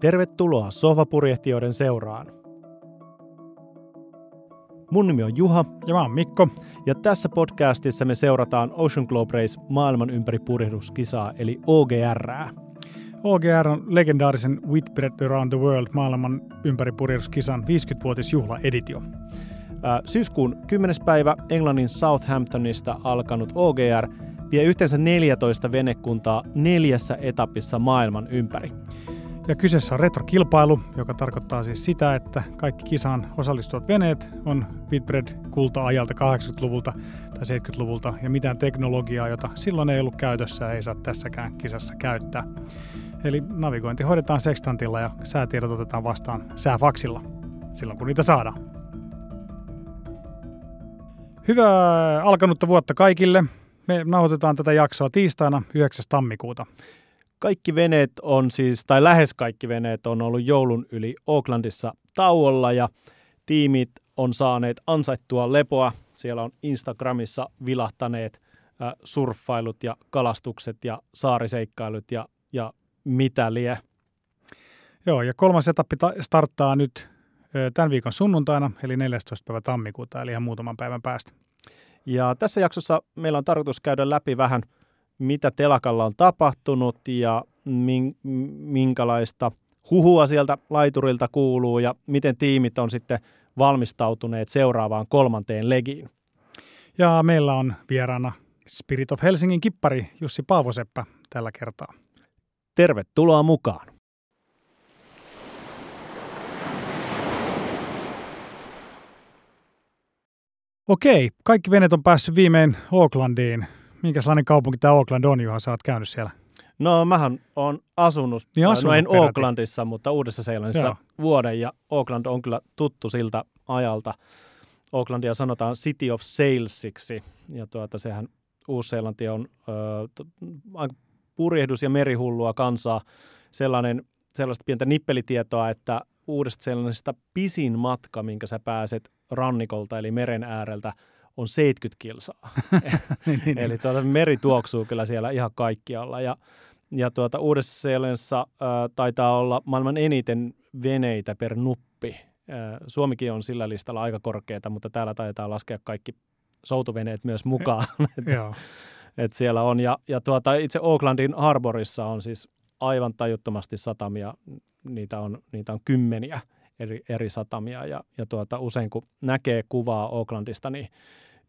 Tervetuloa Sohvapurjehtijoiden seuraan. Mun nimi on Juha. Ja mä oon Mikko. Ja tässä podcastissa me seurataan Ocean Globe Race maailman ympäri purjehduskisaa, eli OGR. OGR on legendaarisen Whitbread Around the World maailman ympäri purjehduskisan 50-vuotisjuhlaeditio. Syyskuun 10. päivä Englannin Southamptonista alkanut OGR vie yhteensä 14 venekuntaa neljässä etapissa maailman ympäri. Ja kyseessä on retrokilpailu, joka tarkoittaa siis sitä, että kaikki kisaan osallistuvat veneet on Whitbread kulta-ajalta 80-luvulta tai 70-luvulta ja mitään teknologiaa, jota silloin ei ollut käytössä ei saa tässäkään kisassa käyttää. Eli navigointi hoidetaan sekstantilla ja säätiedot otetaan vastaan sääfaksilla silloin, kun niitä saadaan. Hyvää alkanutta vuotta kaikille. Me nauhoitetaan tätä jaksoa tiistaina 9. tammikuuta. Kaikki veneet on siis, tai lähes kaikki veneet on ollut joulun yli Aucklandissa tauolla ja tiimit on saaneet ansaittua lepoa. Siellä on Instagramissa vilahtaneet äh, surffailut ja kalastukset ja saariseikkailut ja, ja mitä lie. Joo, ja kolmas etappi starttaa nyt tämän viikon sunnuntaina, eli 14. päivä tammikuuta, eli ihan muutaman päivän päästä. Ja tässä jaksossa meillä on tarkoitus käydä läpi vähän, mitä telakalla on tapahtunut ja minkälaista huhua sieltä laiturilta kuuluu ja miten tiimit on sitten valmistautuneet seuraavaan kolmanteen legiin. Ja meillä on vieraana Spirit of Helsingin kippari Jussi Paavoseppä tällä kertaa. Tervetuloa mukaan! Okei, kaikki veneet on päässyt viimein Aucklandiin. Minkälainen kaupunki tämä Auckland on, Juha? Sä oot käynyt siellä. No mähän on asunut, niin asunut no en peräti. Aucklandissa, mutta Uudessa-Seelannissa vuoden ja Auckland on kyllä tuttu siltä ajalta. Aucklandia sanotaan City of Salesiksi ja tuota, sehän Uusi-Seelanti on äh, purjehdus- ja merihullua kansaa. Sellainen, sellaista pientä nippelitietoa, että uudesta sellaisesta pisin matka, minkä sä pääset rannikolta eli meren ääreltä, on 70 kilsaa. niin, niin, eli tuota, meri tuoksuu kyllä siellä ihan kaikkialla. Ja, ja tuota, uudessa seelannissa äh, taitaa olla maailman eniten veneitä per nuppi. Äh, Suomikin on sillä listalla aika korkeata, mutta täällä taitaa laskea kaikki soutuveneet myös mukaan. Joo. Et siellä on. Ja, ja tuota, itse Aucklandin Harborissa on siis aivan tajuttomasti satamia niitä on, niitä on kymmeniä eri, eri satamia ja, ja tuota, usein kun näkee kuvaa Aucklandista, niin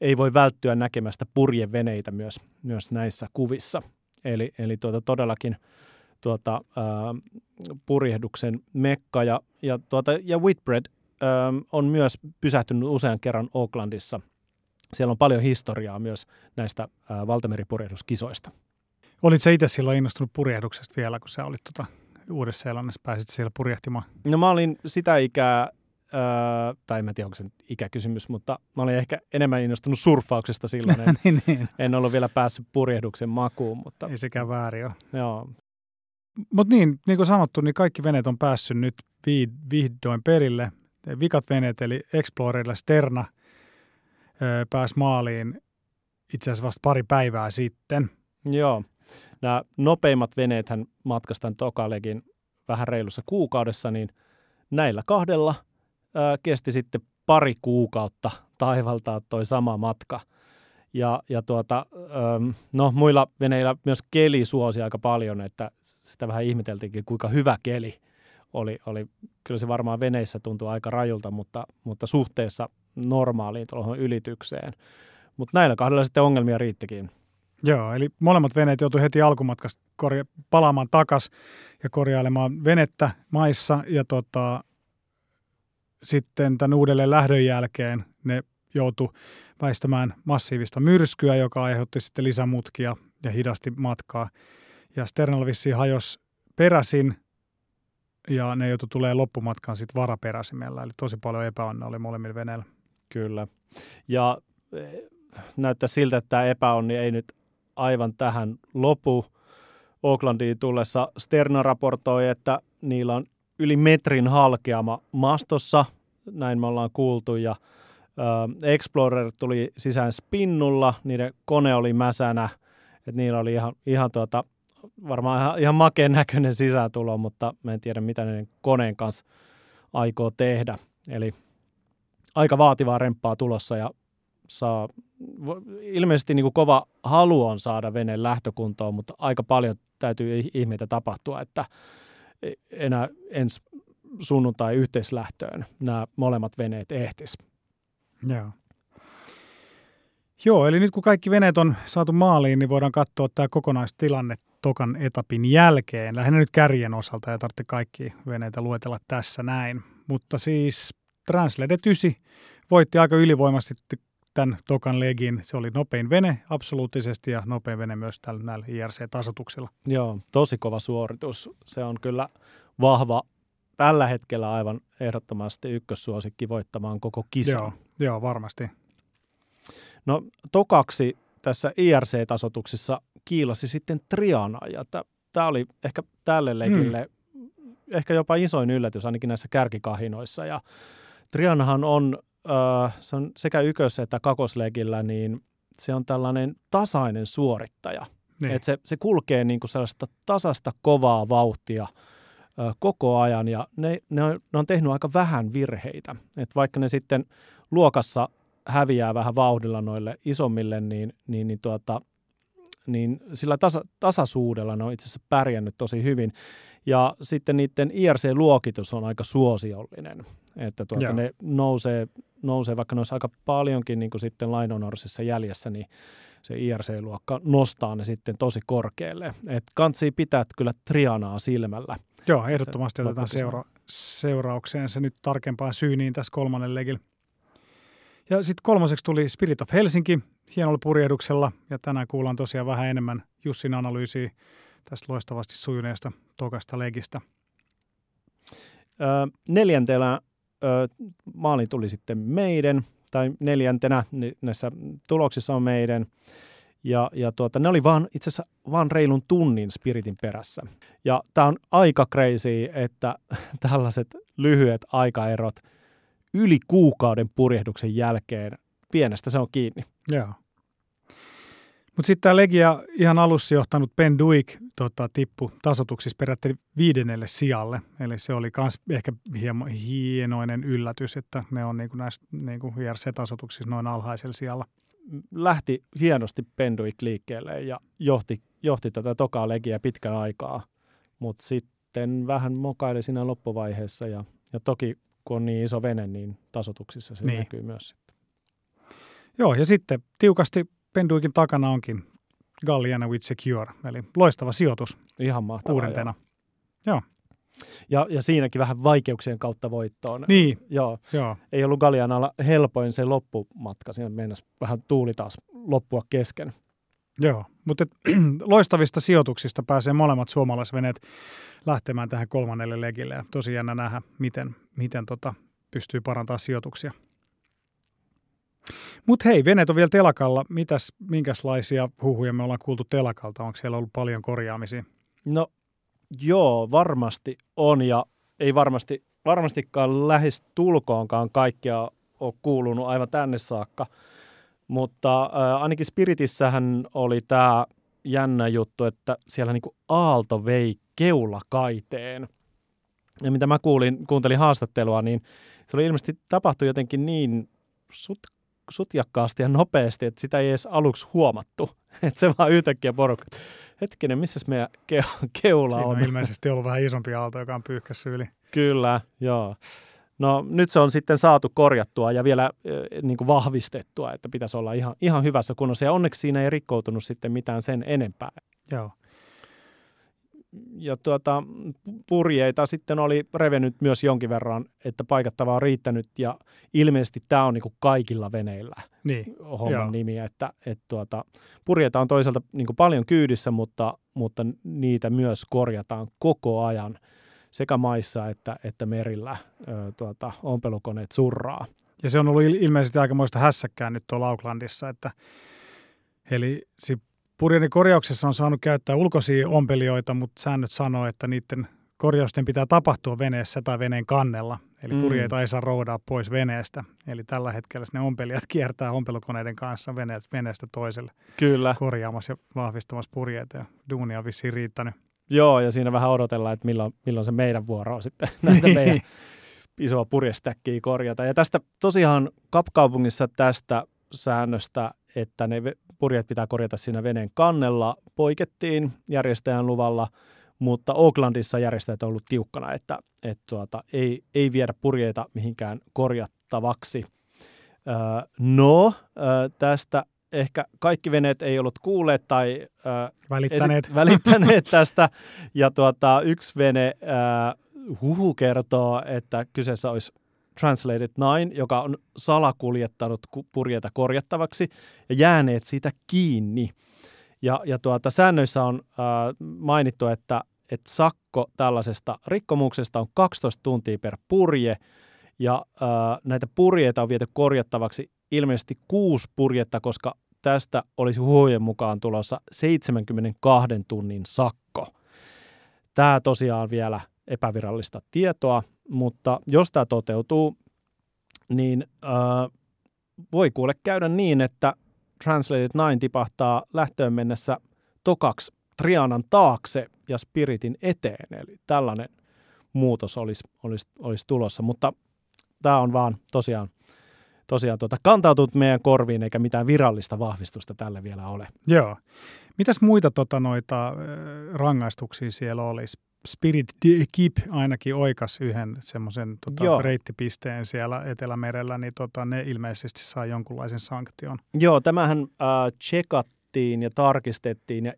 ei voi välttyä näkemästä purjeveneitä myös, myös näissä kuvissa. Eli, eli tuota, todellakin tuota, ää, purjehduksen mekka ja, ja, tuota, ja Whitbread ää, on myös pysähtynyt usean kerran Aucklandissa. Siellä on paljon historiaa myös näistä ää, valtameripurjehduskisoista. Olitko itse silloin innostunut purjehduksesta vielä, kun sä olit tota Uudessa-Seelannissa pääsit siellä purjehtimaan? No mä olin sitä ikää, öö, tai en tiedä onko se ikäkysymys, mutta mä olin ehkä enemmän innostunut surffauksesta silloin. En, niin, niin. en ollut vielä päässyt purjehduksen makuun. Mutta, Ei sekään väärin ole. Joo. Mutta niin, niin kuin sanottu, niin kaikki veneet on päässyt nyt vihdoin perille. Vikat veneet, eli Explorerilla Sterna, öö, pääsi maaliin itse asiassa vasta pari päivää sitten. Joo. Nämä nopeimmat veneethän matkastan Tokalegin vähän reilussa kuukaudessa, niin näillä kahdella kesti sitten pari kuukautta taivaltaa toi sama matka. Ja, ja tuota, no, muilla veneillä myös keli suosi aika paljon, että sitä vähän ihmeteltiinkin, kuinka hyvä keli oli. oli kyllä se varmaan veneissä tuntui aika rajulta, mutta, mutta suhteessa normaaliin tuohon ylitykseen. Mutta näillä kahdella sitten ongelmia riittikin. Joo, eli molemmat veneet joutuivat heti alkumatkasta korja- palaamaan takas ja korjailemaan venettä maissa. Ja tota, sitten tämän uudelleen lähdön jälkeen ne joutu väistämään massiivista myrskyä, joka aiheutti sitten lisämutkia ja hidasti matkaa. Ja Sternal vissiin hajosi peräsin ja ne joutu tulee loppumatkaan sitten varaperäsimellä. Eli tosi paljon epäonnea oli molemmilla veneillä. Kyllä. Ja eh, näyttää siltä, että tämä epäonni ei nyt aivan tähän lopu. Oaklandiin tullessa Sterna raportoi, että niillä on yli metrin halkeama mastossa, näin me ollaan kuultu, ja äh, Explorer tuli sisään spinnulla, niiden kone oli mäsänä, että niillä oli ihan, ihan tuota, varmaan ihan, ihan makeen näköinen sisääntulo, mutta mä en tiedä, mitä ne koneen kanssa aikoo tehdä. Eli aika vaativaa remppaa tulossa ja saa, ilmeisesti niin kuin kova halu on saada veneen lähtökuntoon, mutta aika paljon täytyy ihmeitä tapahtua, että enää ensi sunnuntai yhteislähtöön nämä molemmat veneet ehtis. Joo. Joo, eli nyt kun kaikki veneet on saatu maaliin, niin voidaan katsoa tämä kokonaistilanne tokan etapin jälkeen. Lähinnä nyt kärjen osalta ja tarvitse kaikki veneitä luetella tässä näin. Mutta siis Translede 9 voitti aika ylivoimaisesti tämän tokan legin. Se oli nopein vene absoluuttisesti ja nopein vene myös tällä näillä IRC-tasotuksilla. Joo, tosi kova suoritus. Se on kyllä vahva, tällä hetkellä aivan ehdottomasti ykkössuosikki voittamaan koko kisan. Joo, joo varmasti. No tokaksi tässä IRC-tasotuksessa kiilasi sitten Triana ja tämä oli ehkä tälle legille mm. ehkä jopa isoin yllätys ainakin näissä kärkikahinoissa ja Trianahan on, äh, se on sekä ykkös- että kakoslegillä, niin se on tällainen tasainen suorittaja. Niin. Et se, se kulkee niin kuin sellaista tasasta kovaa vauhtia äh, koko ajan ja ne, ne, on, ne on tehnyt aika vähän virheitä. Et vaikka ne sitten luokassa häviää vähän vauhdilla noille isommille, niin, niin, niin, tuota, niin sillä tasa, tasaisuudella ne on itse asiassa pärjännyt tosi hyvin. Ja sitten niiden IRC-luokitus on aika suosiollinen, että tuota, ne nousee, nousee, vaikka ne olisi aika paljonkin niin kuin sitten lainonorsissa jäljessä, niin se IRC-luokka nostaa ne sitten tosi korkealle. Et kansi pitää kyllä Trianaa silmällä. Joo, ehdottomasti otetaan seura- seuraukseen se nyt tarkempaan syyniin tässä kolmannen legillä. Ja sitten kolmoseksi tuli Spirit of Helsinki hienolla purjehduksella, ja tänään kuullaan tosiaan vähän enemmän Jussin analyysiä tästä loistavasti sujuneesta tokasta legistä. Öö, neljäntenä öö, maali tuli sitten meidän, tai neljäntenä näissä tuloksissa on meidän. Ja, ja tuota, ne oli vaan, itse asiassa vaan reilun tunnin Spiritin perässä. Ja tämä on aika crazy, että tällaiset lyhyet aikaerot yli kuukauden purjehduksen jälkeen pienestä se on kiinni. Joo. Mutta sitten tämä Legia ihan alussa johtanut Ben Duik tota, tippu tasotuksissa perätti viidennelle sijalle. Eli se oli myös ehkä hieno, hienoinen yllätys, että ne on niinku näissä niinku JRC-tasotuksissa noin alhaisella sijalla. Lähti hienosti Ben Duik liikkeelle ja johti, johti tätä tokaa Legia pitkän aikaa, mutta sitten vähän mokaili siinä loppuvaiheessa ja, ja toki kun on niin iso vene, niin tasotuksissa se niin. näkyy myös sitten. Joo, ja sitten tiukasti Penduikin takana onkin Galliana with Secure, eli loistava sijoitus. Ihan mahtavaa. Kuudentena. Joo. joo. Ja, ja siinäkin vähän vaikeuksien kautta voittoon. Niin. Joo. joo. Ei ollut Gallianalla helpoin se loppumatka. Siinä mennessä vähän tuuli taas loppua kesken. Joo, mutta loistavista sijoituksista pääsee molemmat suomalaisveneet lähtemään tähän kolmannelle legille. Ja tosi jännä nähdä, miten, miten tota, pystyy parantamaan sijoituksia. Mutta hei, veneet on vielä telakalla. Mitäs, minkälaisia huhuja me ollaan kuultu telakalta? Onko siellä ollut paljon korjaamisia? No joo, varmasti on ja ei varmasti, varmastikaan lähes tulkoonkaan kaikkea ole kuulunut aivan tänne saakka. Mutta äh, ainakin Spiritissähän oli tämä jännä juttu, että siellä niinku Aalto vei keulakaiteen. Ja mitä mä kuulin, kuuntelin haastattelua, niin se oli ilmeisesti tapahtui jotenkin niin sut, sutjakkaasti ja nopeasti, että sitä ei edes aluksi huomattu. Että se vaan yhtäkkiä porukka. Hetkinen, missä meidän ke- keula Siinä on? on ilmeisesti ollut vähän isompi aalto, joka on pyyhkässä yli. Kyllä, joo. No nyt se on sitten saatu korjattua ja vielä niin kuin vahvistettua, että pitäisi olla ihan, ihan hyvässä kunnossa. Ja onneksi siinä ei rikkoutunut sitten mitään sen enempää. Joo ja tuota, purjeita sitten oli revennyt myös jonkin verran, että paikattavaa on riittänyt ja ilmeisesti tämä on niin kaikilla veneillä niin, homman joo. nimi, että, että tuota, purjeita on toisaalta niin paljon kyydissä, mutta, mutta niitä myös korjataan koko ajan sekä maissa että, että merillä ö, tuota, ompelukoneet surraa. Ja se on ollut ilmeisesti aikamoista hässäkkää nyt tuolla Aucklandissa, että Eli Purjeiden korjauksessa on saanut käyttää ulkoisia ompelijoita, mutta säännöt sanoo, että niiden korjausten pitää tapahtua veneessä tai veneen kannella. Eli mm. purjeita ei saa roudaa pois veneestä. Eli tällä hetkellä ne ompelijat kiertää ompelukoneiden kanssa veneestä toiselle. Kyllä. Korjaamassa ja vahvistamassa purjeita ja duunia on vissiin riittänyt. Joo, ja siinä vähän odotellaan, että milloin, milloin se meidän vuoro on sitten näitä niin. meidän isoa purjestäkkiä korjata. Ja tästä tosiaan Kapkaupungissa tästä säännöstä, että ne purjeet pitää korjata siinä veneen kannella, poikettiin järjestäjän luvalla, mutta Oaklandissa järjestäjät on ollut tiukkana, että, että tuota, ei, ei viedä purjeita mihinkään korjattavaksi. Öö, no, öö, tästä ehkä kaikki veneet ei ollut kuulleet tai öö, välittäneet. Esi- välittäneet tästä. Ja tuota, yksi vene öö, huhu kertoo, että kyseessä olisi Translated 9, joka on salakuljettanut purjeita korjattavaksi ja jääneet siitä kiinni. Ja, ja tuota, säännöissä on äh, mainittu, että, että sakko tällaisesta rikkomuksesta on 12 tuntia per purje, ja äh, näitä purjeita on viety korjattavaksi ilmeisesti kuusi purjetta, koska tästä olisi huojen mukaan tulossa 72 tunnin sakko. Tämä tosiaan vielä epävirallista tietoa, mutta jos tämä toteutuu, niin äh, voi kuule käydä niin, että Translated 9 tipahtaa lähtöön mennessä tokaksi Trianan taakse ja Spiritin eteen. Eli tällainen muutos olisi, olisi, olisi tulossa, mutta tämä on vaan tosiaan, tosiaan tuota, kantautunut meidän korviin eikä mitään virallista vahvistusta tälle vielä ole. Joo. Mitäs muita tota, noita, rangaistuksia siellä olisi? Spirit Keep ainakin oikas yhden semmoisen tota, reittipisteen siellä Etelämerellä, niin tota, ne ilmeisesti saa jonkunlaisen sanktion. Joo, tämähän äh, checkattiin ja tarkistettiin ja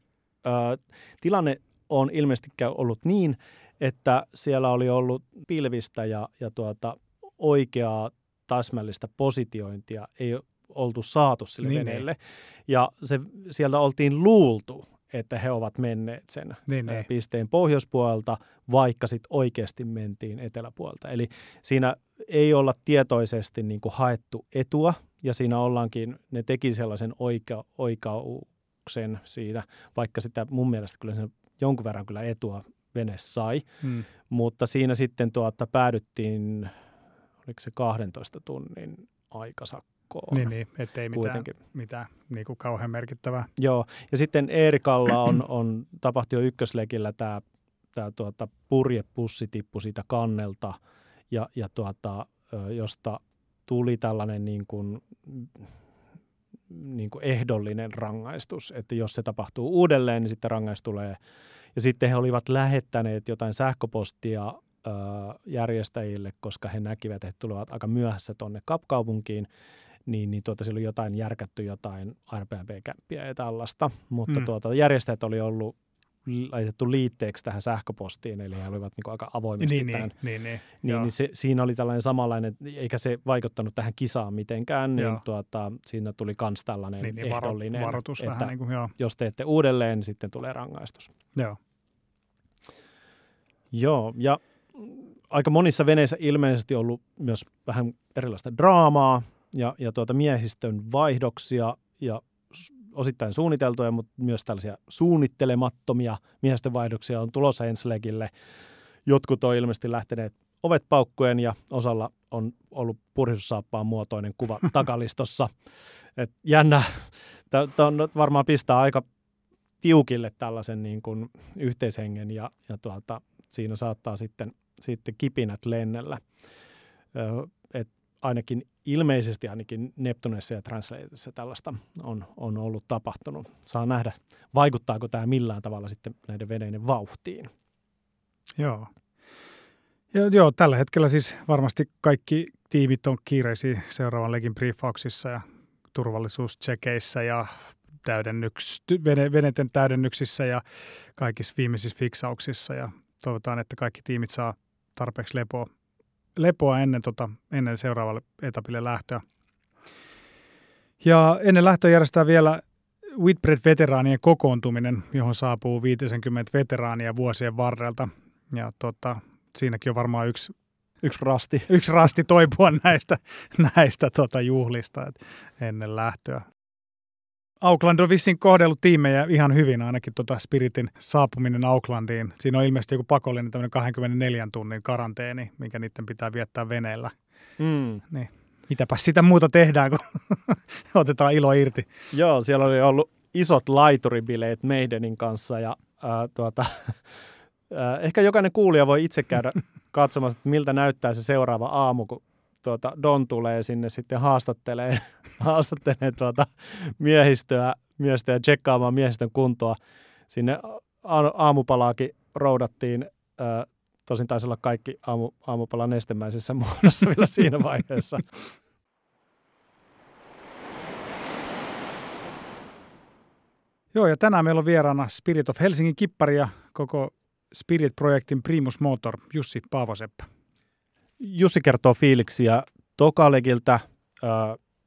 äh, tilanne on ilmeisesti ollut niin, että siellä oli ollut pilvistä ja, ja tuota, oikeaa täsmällistä positiointia ei oltu saatu sille niin, niin. veneelle. Niin. Ja se, siellä oltiin luultu, että he ovat menneet sen niin, niin. pisteen pohjoispuolelta, vaikka sitten oikeasti mentiin eteläpuolelta. Eli siinä ei olla tietoisesti niin kuin haettu etua, ja siinä ollaankin, ne teki sellaisen oika, oikauksen siinä, vaikka sitä mun mielestä kyllä sen jonkun verran kyllä etua vene sai, hmm. mutta siinä sitten tuota, päädyttiin, oliko se 12 tunnin aikasakko joukkoon. Niin, niin ettei mitään, mitään niin kuin kauhean merkittävää. Joo, ja sitten Eerikalla on, on tapahtui jo ykköslegillä tämä tämä tuota, purjepussi tippui siitä kannelta, ja, ja tuota, josta tuli tällainen niin kuin, niin kuin ehdollinen rangaistus, että jos se tapahtuu uudelleen, niin sitten rangaistus tulee. Ja sitten he olivat lähettäneet jotain sähköpostia ö, järjestäjille, koska he näkivät, että he tulevat aika myöhässä tuonne kapkaupunkiin niin, niin tuota, siellä oli jotain järkätty jotain Airbnb-kämppiä ja tällaista, mutta mm. tuota, järjestäjät oli ollut laitettu liitteeksi tähän sähköpostiin, eli he olivat niin aika avoimesti niin, niin tämän. Niin, niin, niin, niin se, siinä oli tällainen samanlainen, eikä se vaikuttanut tähän kisaan mitenkään, niin tuota, siinä tuli myös tällainen niin, niin, ehdollinen, varoitus että vähän niin kuin, joo. jos teette uudelleen, niin sitten tulee rangaistus. Joo. Joo, ja aika monissa veneissä ilmeisesti ollut myös vähän erilaista draamaa, ja, ja tuota miehistön vaihdoksia ja osittain suunniteltuja, mutta myös tällaisia suunnittelemattomia miehistön vaihdoksia on tulossa Enslegille. Jotkut on ilmeisesti lähteneet ovet paukkujen ja osalla on ollut purisussaappaan muotoinen kuva takalistossa. Et jännä. Tämä varmaan pistää aika tiukille tällaisen niin kuin yhteishengen ja, ja tuota, siinä saattaa sitten, sitten kipinät lennellä. Et ainakin ilmeisesti ainakin Neptunessa ja Translatedissa tällaista on, on ollut tapahtunut. Saa nähdä, vaikuttaako tämä millään tavalla sitten näiden veneiden vauhtiin. Joo. Ja, joo, tällä hetkellä siis varmasti kaikki tiimit on kiireisiä seuraavan legin briefauksissa ja turvallisuuschekeissä ja täydennyks, vene, veneten täydennyksissä ja kaikissa viimeisissä fiksauksissa ja toivotaan, että kaikki tiimit saa tarpeeksi lepoa lepoa ennen, tota, ennen seuraavalle etapille lähtöä. Ja ennen lähtöä järjestää vielä Whitbread-veteraanien kokoontuminen, johon saapuu 50 veteraania vuosien varrelta. Ja tota, siinäkin on varmaan yksi, yksi rasti, yksi rasti toipua näistä, näistä tota juhlista et ennen lähtöä. Auckland on vissiin kohdellut tiimejä ihan hyvin, ainakin tuota Spiritin saapuminen Aucklandiin. Siinä on ilmeisesti joku pakollinen tämmöinen 24 tunnin karanteeni, minkä niiden pitää viettää veneellä. Mm. Niin. Mitäpä sitä muuta tehdään, kun otetaan ilo irti. Joo, siellä oli ollut isot laituribileet Maidenin kanssa ja ää, tuota, ää, ehkä jokainen kuulija voi itse käydä katsomassa, että miltä näyttää se seuraava aamu, kun tuota, Don tulee sinne sitten haastattelee, haastattelee tuota miehistöä, miehistöä tsekkaamaan miehistön kuntoa. Sinne aamupalaakin roudattiin, ää, tosin taisi olla kaikki aamu, aamupala nestemäisessä muodossa vielä siinä vaiheessa. Joo, ja tänään meillä on vieraana Spirit of Helsingin kippari ja koko Spirit-projektin primus motor Jussi Paavoseppä. Jussi kertoo fiiliksiä Tokalegiltä,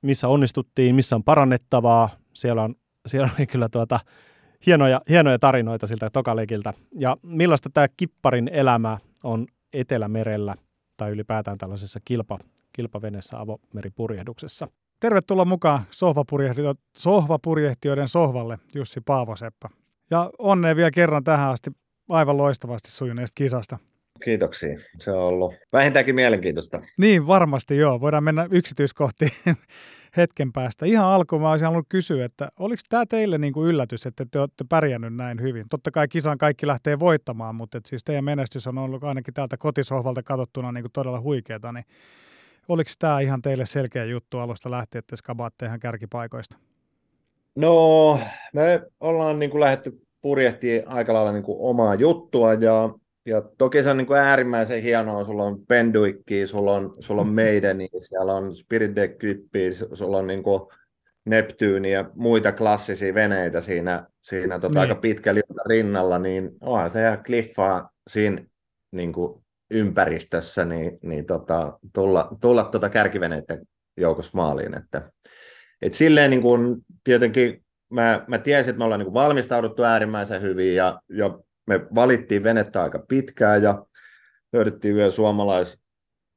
missä onnistuttiin, missä on parannettavaa. Siellä on, siellä oli kyllä tuota, hienoja, hienoja tarinoita siltä Tokalegiltä. Ja millaista tämä kipparin elämä on Etelämerellä tai ylipäätään tällaisessa kilpa, kilpaveneessä avomeripurjehduksessa. Tervetuloa mukaan sohvapurjehtijoiden sohvalle, Jussi Paavoseppä. Ja onnea vielä kerran tähän asti aivan loistavasti sujuneesta kisasta. Kiitoksia. Se on ollut vähintäänkin mielenkiintoista. Niin, varmasti joo. Voidaan mennä yksityiskohtiin hetken päästä. Ihan alkuun mä olisin halunnut kysyä, että oliko tämä teille niin kuin yllätys, että te olette pärjännyt näin hyvin? Totta kai kisan kaikki lähtee voittamaan, mutta et siis teidän menestys on ollut ainakin täältä kotisohvalta katsottuna niin kuin todella huikeeta. Niin oliko tämä ihan teille selkeä juttu alusta lähtien, että skabaatte ihan kärkipaikoista? No, me ollaan niin kuin lähdetty purjehtii aika lailla niin kuin omaa juttua ja, ja toki se on niin kuin äärimmäisen hienoa, sulla on Penduikki, sulla on, sulla on Maideni, siellä on Spirit Deck sulla on niin kuin Neptyyni ja muita klassisia veneitä siinä, siinä tota niin. aika pitkällä rinnalla, niin onhan se ihan kliffaa siinä niin kuin ympäristössä niin, niin tota, tulla, tulla tuota kärkiveneiden joukossa maaliin. Että, et silleen niin kuin, tietenkin mä, mä tiesin, että me ollaan niin valmistauduttu äärimmäisen hyvin ja, ja me valittiin venettä aika pitkään ja löydettiin vielä suomalais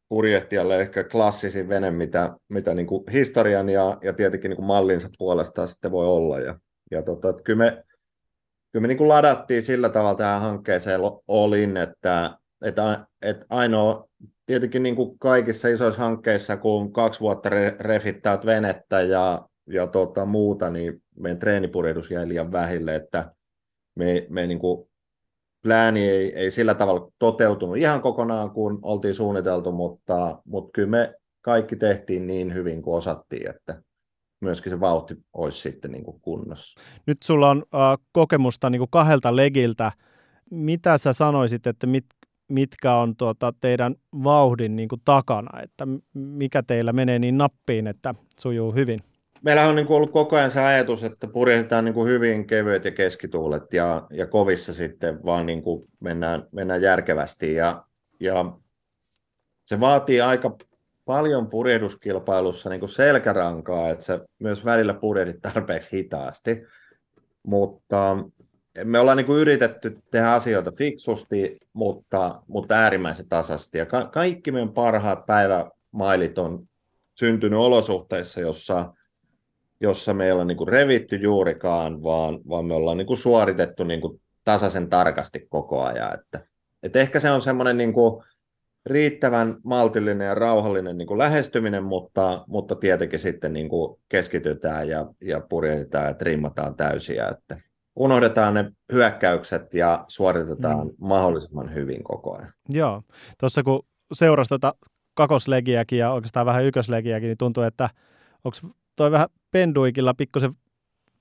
purjehtijalle ehkä klassisin vene, mitä, mitä niin kuin historian ja, ja tietenkin niin kuin mallinsa puolesta sitten voi olla. Ja, ja tota, että kyllä me, kyllä me niin kuin ladattiin sillä tavalla tähän hankkeeseen olin, että, että, että ainoa, tietenkin niin kuin kaikissa isoissa hankkeissa, kun kaksi vuotta re, refittäät venettä ja, ja tota, muuta, niin meidän treenipurjehdus jäi liian vähille, että me, me niin kuin, plääni ei, ei sillä tavalla toteutunut ihan kokonaan kuin oltiin suunniteltu, mutta, mutta kyllä me kaikki tehtiin niin hyvin kuin osattiin, että myöskin se vauhti olisi sitten niin kuin kunnossa. Nyt sulla on äh, kokemusta niin kuin kahdelta legiltä. Mitä sä sanoisit, että mit, mitkä on tuota, teidän vauhdin niin kuin takana, että mikä teillä menee niin nappiin, että sujuu hyvin? Meillä on niin kuin ollut koko ajan se ajatus, että purjehditaan niin kuin hyvin kevyet ja keskituulet ja, ja kovissa sitten vaan niin kuin mennään, mennään järkevästi. Ja, ja se vaatii aika paljon purjehduskilpailussa niin kuin selkärankaa, että sä myös välillä purjehdit tarpeeksi hitaasti. Mutta me ollaan niin kuin yritetty tehdä asioita fiksusti, mutta, mutta äärimmäisen tasasti. Ja ka- kaikki meidän parhaat päivämailit on syntynyt olosuhteissa, jossa jossa me ei ole niin kuin revitty juurikaan, vaan, vaan me ollaan niin kuin suoritettu niin kuin tasaisen tarkasti koko ajan. Että, että ehkä se on semmoinen niin kuin riittävän maltillinen ja rauhallinen niin kuin lähestyminen, mutta, mutta tietenkin sitten niin kuin keskitytään ja, ja purjehditaan ja trimmataan täysiä. Että unohdetaan ne hyökkäykset ja suoritetaan mm. mahdollisimman hyvin koko ajan. Joo, tuossa kun seurasi tuota kakoslegiäkin ja oikeastaan vähän ykköslegiäkin, niin tuntuu, että onko toi vähän penduikilla pikkusen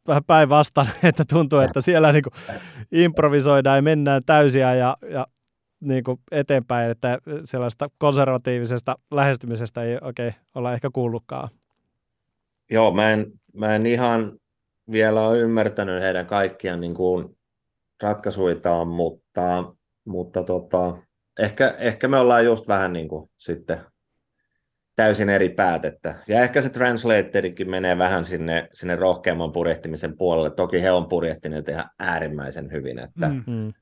vähän päinvastainen, että tuntuu, että siellä niin kuin improvisoidaan ja mennään täysiä ja, ja niin kuin eteenpäin, että sellaista konservatiivisesta lähestymisestä ei oikein olla ehkä kuullutkaan. Joo, mä en, mä en ihan vielä ole ymmärtänyt heidän kaikkia niin kuin ratkaisuitaan, mutta, mutta tota, ehkä, ehkä me ollaan just vähän niin kuin sitten täysin eri päätettä. Ja ehkä se translatorikin menee vähän sinne, sinne rohkeamman purjehtimisen puolelle. Toki he on purjehtineet ihan äärimmäisen hyvin. Että, mm-hmm.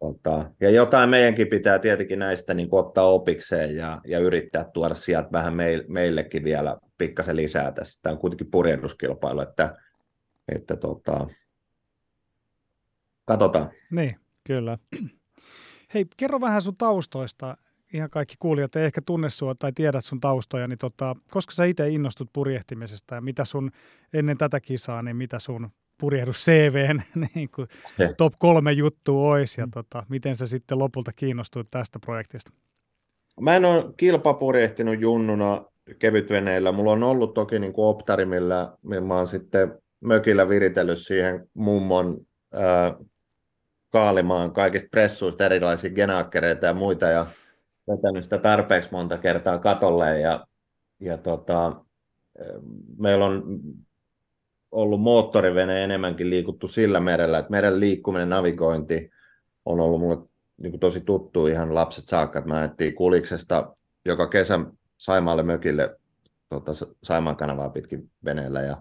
tota, ja jotain meidänkin pitää tietenkin näistä niin ottaa opikseen ja, ja yrittää tuoda sieltä vähän meil, meillekin vielä pikkasen lisää tässä. Tämä on kuitenkin purjehduskilpailu, että että tota, katsotaan. Niin, kyllä. Hei, kerro vähän sun taustoista. Ihan kaikki kuulijat ei ehkä tunne sua tai tiedät sun taustoja, niin tota, koska sä itse innostut purjehtimisesta ja mitä sun ennen tätä kisaa, niin mitä sun purjehdus CVn niin kuin top kolme juttu olisi ja mm. tota, miten sä sitten lopulta kiinnostuit tästä projektista? Mä en ole kilpapurjehtinut junnuna kevytveneillä. Mulla on ollut toki niin kuin optari, millä, millä mä oon sitten mökillä viritellyt siihen mummon ää, kaalimaan kaikista pressuista erilaisia genaakkereita ja muita ja vetänyt sitä tarpeeksi monta kertaa katolle ja, ja tota, meillä on ollut moottorivene enemmänkin liikuttu sillä merellä, että meren liikkuminen, navigointi on ollut mulle niin kuin tosi tuttu. Ihan lapset saakka, että mä ajettiin Kuliksesta joka kesä Saimaalle mökille tota, Saimaan kanavaa pitkin veneellä ja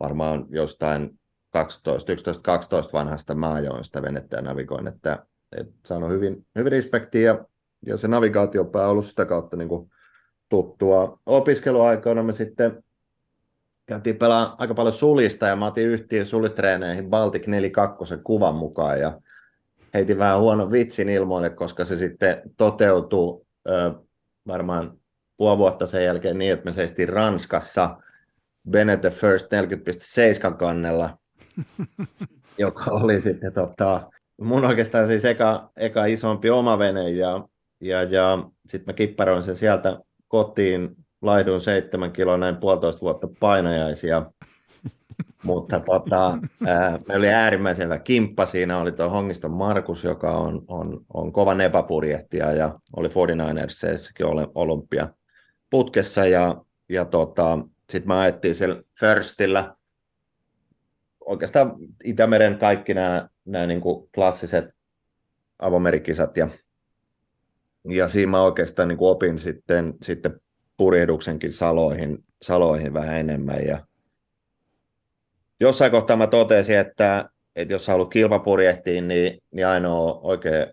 varmaan jostain 12, 11, 12 vanhasta mä ajoin sitä venettä ja navigoin, että, että saanut hyvin, hyvin respektiä ja, ja se navigaatiopää on ollut sitä kautta niin kuin tuttua. Opiskeluaikoina me sitten käytiin pelaamaan aika paljon sulista ja mä otin yhtiön sulistreeneihin Baltic 42 kuvan mukaan ja heitin vähän huono vitsin ilmoille, koska se sitten toteutui ö, varmaan puoli vuotta sen jälkeen niin, että me seistiin Ranskassa Benete First 40.7 kannella, joka oli sitten tota, mun oikeastaan siis eka, eka isompi oma vene ja, ja, ja sitten mä kipparoin sen sieltä kotiin, laiduin seitsemän kiloa näin puolitoista vuotta painajaisia, mutta tota, ää, me oli äärimmäisen hyvä kimppa. Siinä oli tuo Hongiston Markus, joka on, on, on kova nepapurjehtija ja oli 49ersissäkin olympia putkessa. Ja, ja tota, sitten mä ajettiin siellä Firstillä. Oikeastaan Itämeren kaikki nämä, nämä niin kuin klassiset avomerikisat ja, ja siinä mä oikeastaan niin opin sitten, sitten purjehduksenkin saloihin, saloihin vähän enemmän. Ja jossain kohtaa mä totesin, että, että jos haluat kilpapurjehtiin, niin, niin ainoa oikea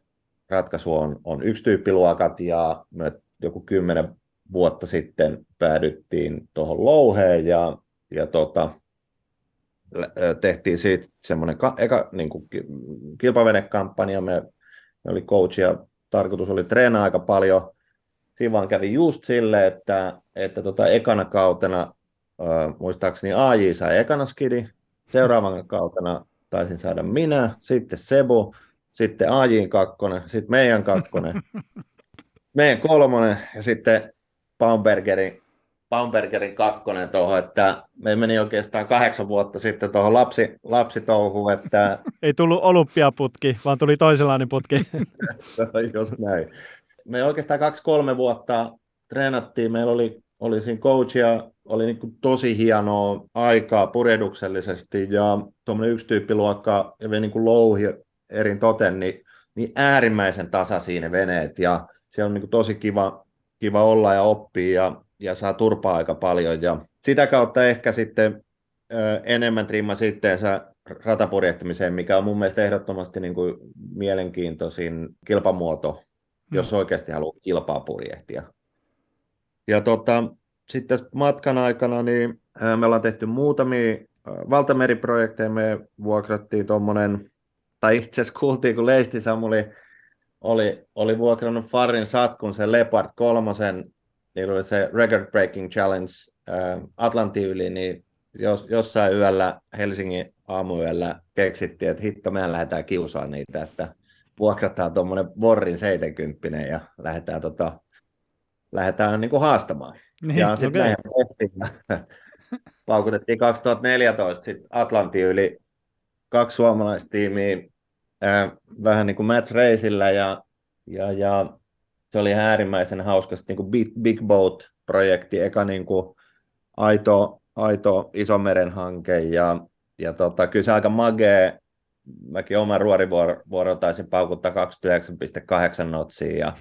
ratkaisu on, on tyyppiluokat. Ja me joku kymmenen vuotta sitten päädyttiin tuohon louheen ja, ja tota, tehtiin siitä semmoinen ka, eka niin kuin kilpavenekampanja, me, me oli coach ja tarkoitus oli treenaa aika paljon. Siinä vaan kävi just silleen, että, että tota ekana kautena äh, muistaakseni AJ sai ekana skidi, seuraavana kautena taisin saada minä, sitten Sebu, sitten AJin kakkonen, sitten meidän kakkonen, meidän kolmonen ja sitten Baumbergerin, Baumbergerin kakkonen tuohon, että me meni oikeastaan kahdeksan vuotta sitten tuohon lapsi, lapsitouhuun, että... Ei tullut olympiaputki, vaan tuli toisenlainen putki. Just näin. Me oikeastaan kaksi-kolme vuotta treenattiin, meillä oli, oli siinä coachia, oli niin kuin tosi hienoa aikaa purjehduksellisesti ja tuommoinen yksi tyyppiluokka ja niin kuin louhi erin toten, niin, niin äärimmäisen tasaisia ne veneet ja siellä on niin kuin tosi kiva, kiva olla ja oppia ja, ja saa turpaa aika paljon. Ja sitä kautta ehkä sitten ö, enemmän trimma sitteensä ratapurjehtimiseen, mikä on mun mielestä ehdottomasti niin kuin mielenkiintoisin kilpamuoto, mm. jos oikeasti haluaa kilpaa purjehtia. Ja tota, sitten matkan aikana niin me ollaan tehty muutamia valtameriprojekteja, me vuokrattiin tuommoinen, tai itse asiassa kuultiin, kun Leisti Samuli oli, oli vuokrannut Farin satkun sen Leopard kolmosen, niin oli se Record Breaking Challenge äh, Atlantin yli, niin jos, jossain yöllä Helsingin aamuyöllä keksittiin, että hitto, mehän lähdetään kiusaamaan niitä, että vuokrataan tuommoinen Borrin 70 ja lähdetään, tota, lähdetään niin kuin haastamaan. Niin, ja sitten okay. tehtiin. Paukutettiin 2014 sit Atlantin yli kaksi suomalaistiimiä vähän niin kuin Reisillä ja, ja, ja se oli äärimmäisen hauskasti niin Big, Big Boat-projekti, eka niin kuin aito, aito Isomeren hanke ja, ja tota, kyllä se aika magee, mäkin oman ruorivuoron taisin paukuttaa 29,8 notsia ja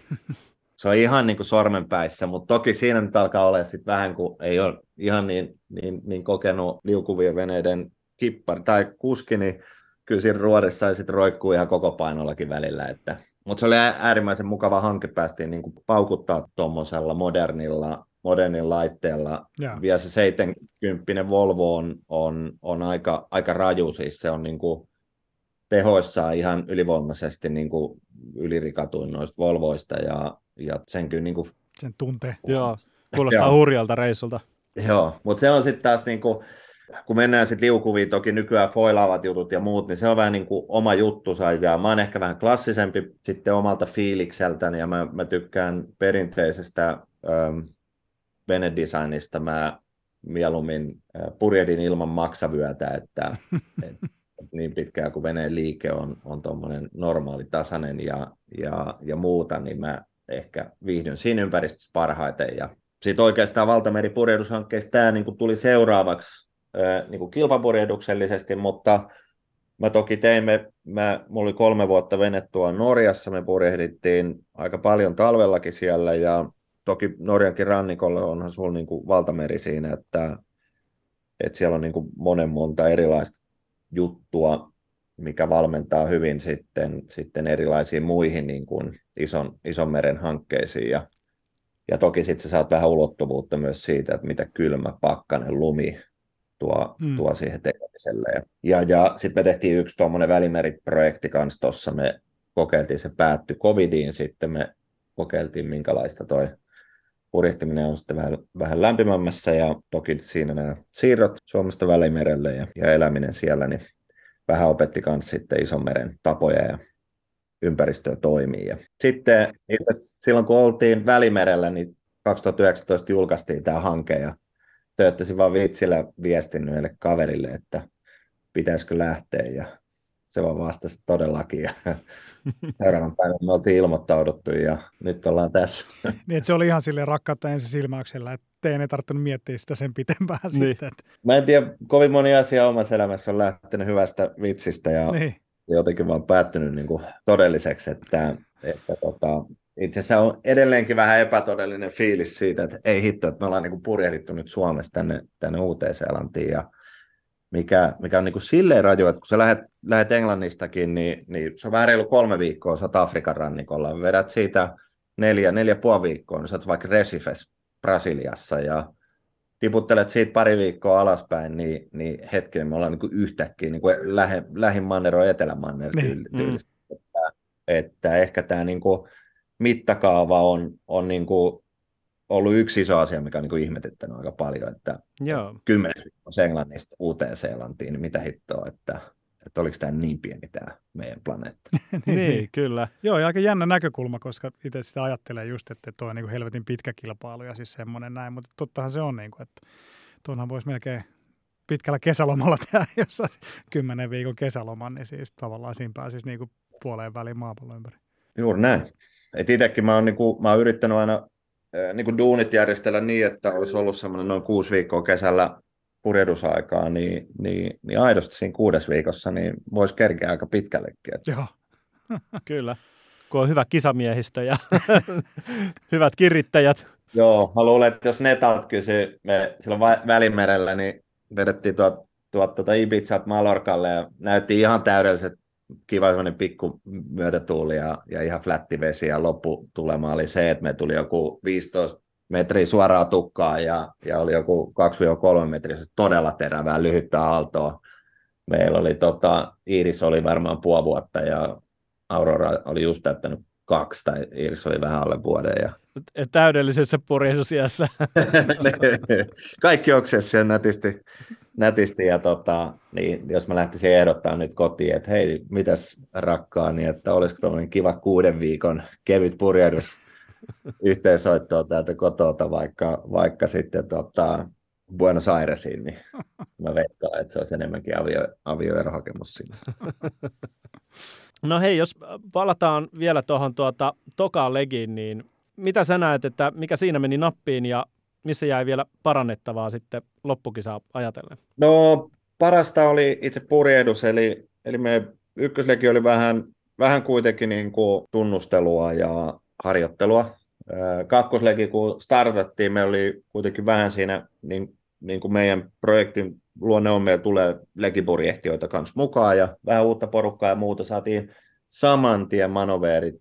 se on ihan niin kuin sormenpäissä, mutta toki siinä nyt alkaa olla sitten vähän, kun ei ole ihan niin, niin, niin kokenut liukuvien veneiden kippari tai kuski, niin kyllä siinä ruorissa ja sitten roikkuu ihan koko painollakin välillä. Että. Mutta se oli äärimmäisen mukava hanke, päästiin niin kuin paukuttaa tuommoisella modernilla modernin laitteella. Yeah. Vielä se 70 Volvo on, on, on aika, aika raju, siis se on niin kuin tehoissaan ihan ylivoimaisesti niin kuin ylirikatuin noista Volvoista ja, ja sen kyllä niin kuin... Sen tuntee. Joo, kuulostaa hurjalta reissulta. Joo, mutta se on sitten taas niin kuin, kun mennään sitten liukuviin, toki nykyään foilaavat jutut ja muut, niin se on vähän niin kuin oma juttusa, ja mä oon ehkä vähän klassisempi sitten omalta fiilikseltäni, ja mä, mä tykkään perinteisestä ähm, venedesignista, mä mieluummin äh, purjedin ilman maksavyötä, että et, niin pitkään kuin veneen liike on, on tuommoinen normaali, tasainen ja, ja, ja muuta, niin mä ehkä viihdyn siinä ympäristössä parhaiten, ja sitten oikeastaan valtameripurjehdushankkeesta tämä niin tuli seuraavaksi niin kuin kilpapurjehduksellisesti, mutta mä toki teimme, mä, mulla oli kolme vuotta venettua Norjassa, me purjehdittiin aika paljon talvellakin siellä ja toki Norjankin rannikolle onhan sulla niin kuin valtameri siinä, että, että siellä on niin kuin monen monta erilaista juttua, mikä valmentaa hyvin sitten, sitten erilaisiin muihin niin kuin ison, ison meren hankkeisiin. Ja, ja toki sitten sä saat vähän ulottuvuutta myös siitä, että mitä kylmä, pakkanen, lumi, tuo, mm. tuo siihen tekemiselle. Ja, ja, ja sitten me tehtiin yksi tuommoinen välimeriprojekti kanssa tuossa, me kokeiltiin, se päättyi covidiin, sitten me kokeiltiin minkälaista toi purjehtiminen on sitten vähän, vähän lämpimämmässä ja toki siinä nämä siirrot Suomesta Välimerelle ja, ja eläminen siellä, niin vähän opetti myös sitten Isomeren tapoja ja ympäristöä toimii. Ja sitten itse silloin kun oltiin Välimerellä, niin 2019 julkaistiin tämä hanke ja tööttäisin vaan vitsillä viestin yhdelle kaverille, että pitäisikö lähteä ja se vaan vastasi todellakin. Ja seuraavan päivän me oltiin ilmoittauduttu ja nyt ollaan tässä. Niin, että se oli ihan sille rakkautta ensisilmäyksellä, että teidän ei tarvinnut miettiä sitä sen pitempään niin. sitten. Että... Mä en tiedä, kovin moni asia omassa elämässä on lähtenyt hyvästä vitsistä ja niin. jotenkin vaan päättynyt niin kuin todelliseksi, että, että tota, itse asiassa on edelleenkin vähän epätodellinen fiilis siitä, että ei hitto, että me ollaan niin kuin purjehdittu nyt Suomesta tänne, tänne Uuteen-Seelantiin ja mikä, mikä on niin kuin silleen raju, että kun sä lähdet, lähdet Englannistakin, niin, niin se on vähän reilu kolme viikkoa, sä oot Afrikan rannikolla, vedät siitä neljä, neljä puoli viikkoa, niin sä oot vaikka Recifes Brasiliassa ja tiputtelet siitä pari viikkoa alaspäin, niin, niin hetken me ollaan niin kuin yhtäkkiä niin kuin lähe, lähin manner on etelämanner niin. Mm. Että, että ehkä tämä niin kuin, mittakaava on, on niin kuin ollut yksi iso asia, mikä on niin kuin ihmetyttänyt aika paljon, että Joo. kymmenes Englannista uuteen Seelantiin, niin mitä hittoa, että, että oliko tämä niin pieni tämä meidän planeetta. niin, niin, kyllä. Joo, ja aika jännä näkökulma, koska itse sitä ajattelee just, että tuo on niin kuin helvetin pitkä kilpailu ja siis semmoinen näin, mutta tottahan se on, niin kuin, että tuonhan voisi melkein pitkällä kesälomalla tehdä, jos kymmenen viikon kesäloman, niin siis tavallaan siinä pääsisi niin kuin puoleen väliin maapallon ympäri. Juuri näin. Et itsekin mä oon, niinku, mä oon yrittänyt aina niinku duunit järjestellä niin, että olisi ollut semmoinen noin kuusi viikkoa kesällä purjehdusaikaa, niin, niin, niin aidosti siinä kuudes viikossa niin voisi kerkeä aika pitkällekin. Että... Joo, kyllä. Kun on hyvä kisamiehistö ja hyvät kirittäjät. Joo, mä luulen, että jos Netat kysyy, me silloin Välimerellä, niin vedettiin tuot, tuot tuota Ibizat Malorkalle ja näytti ihan täydelliset kiva semmoinen pikku myötätuuli ja, ja ihan flätti vesi ja lopputulema oli se, että me tuli joku 15 metriä suoraa tukkaa ja, ja oli joku 2-3 metriä todella terävää lyhyttä aaltoa. Meillä oli tota, Iiris oli varmaan puoli vuotta ja Aurora oli just täyttänyt kaksi tai Iiris oli vähän alle vuoden. Ja... Täydellisessä purjehdusiässä. Kaikki oksessa nätisti nätisti ja tota, niin jos mä lähtisin ehdottaa nyt kotiin, että hei, mitäs rakkaani, että olisiko tuommoinen kiva kuuden viikon kevyt purjehdus yhteensoittoa täältä kotota, vaikka, vaikka sitten tota, Buenos Airesiin, niin mä veikkaan, että se olisi enemmänkin avio, avioerohakemus sinne. No hei, jos palataan vielä tuohon tuota, tokaan legiin, niin mitä sä näet, että mikä siinä meni nappiin ja missä jäi vielä parannettavaa sitten loppukisaa ajatellen? No parasta oli itse purjehdus, eli, eli me ykkösleki oli vähän, vähän kuitenkin niin kuin tunnustelua ja harjoittelua. Kakkosleki, kun startattiin, me oli kuitenkin vähän siinä, niin, niin kuin meidän projektin luonne on, meillä tulee legipurjehtijoita kanssa mukaan ja vähän uutta porukkaa ja muuta. Saatiin saman tien manoveerit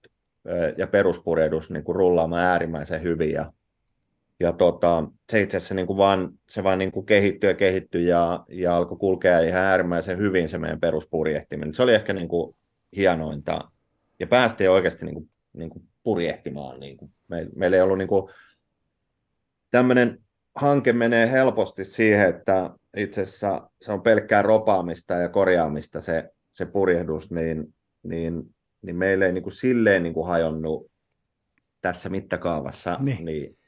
ja peruspurjehdus niin kuin rullaamaan äärimmäisen hyvin ja ja tota, se itse asiassa niin kuin vaan, se vaan niin kuin kehittyi ja kehittyi ja, ja alkoi kulkea ihan äärimmäisen hyvin se meidän peruspurjehtiminen. Se oli ehkä niin kuin hienointa ja päästiin oikeasti niin kuin, niin kuin purjehtimaan. Niin kuin. Me, meillä ei ollut niin kuin, tämmöinen hanke menee helposti siihen, että itse asiassa se on pelkkää ropaamista ja korjaamista se, se purjehdus, niin, niin, niin meille ei niin kuin silleen niin kuin hajonnut tässä mittakaavassa niin. Niin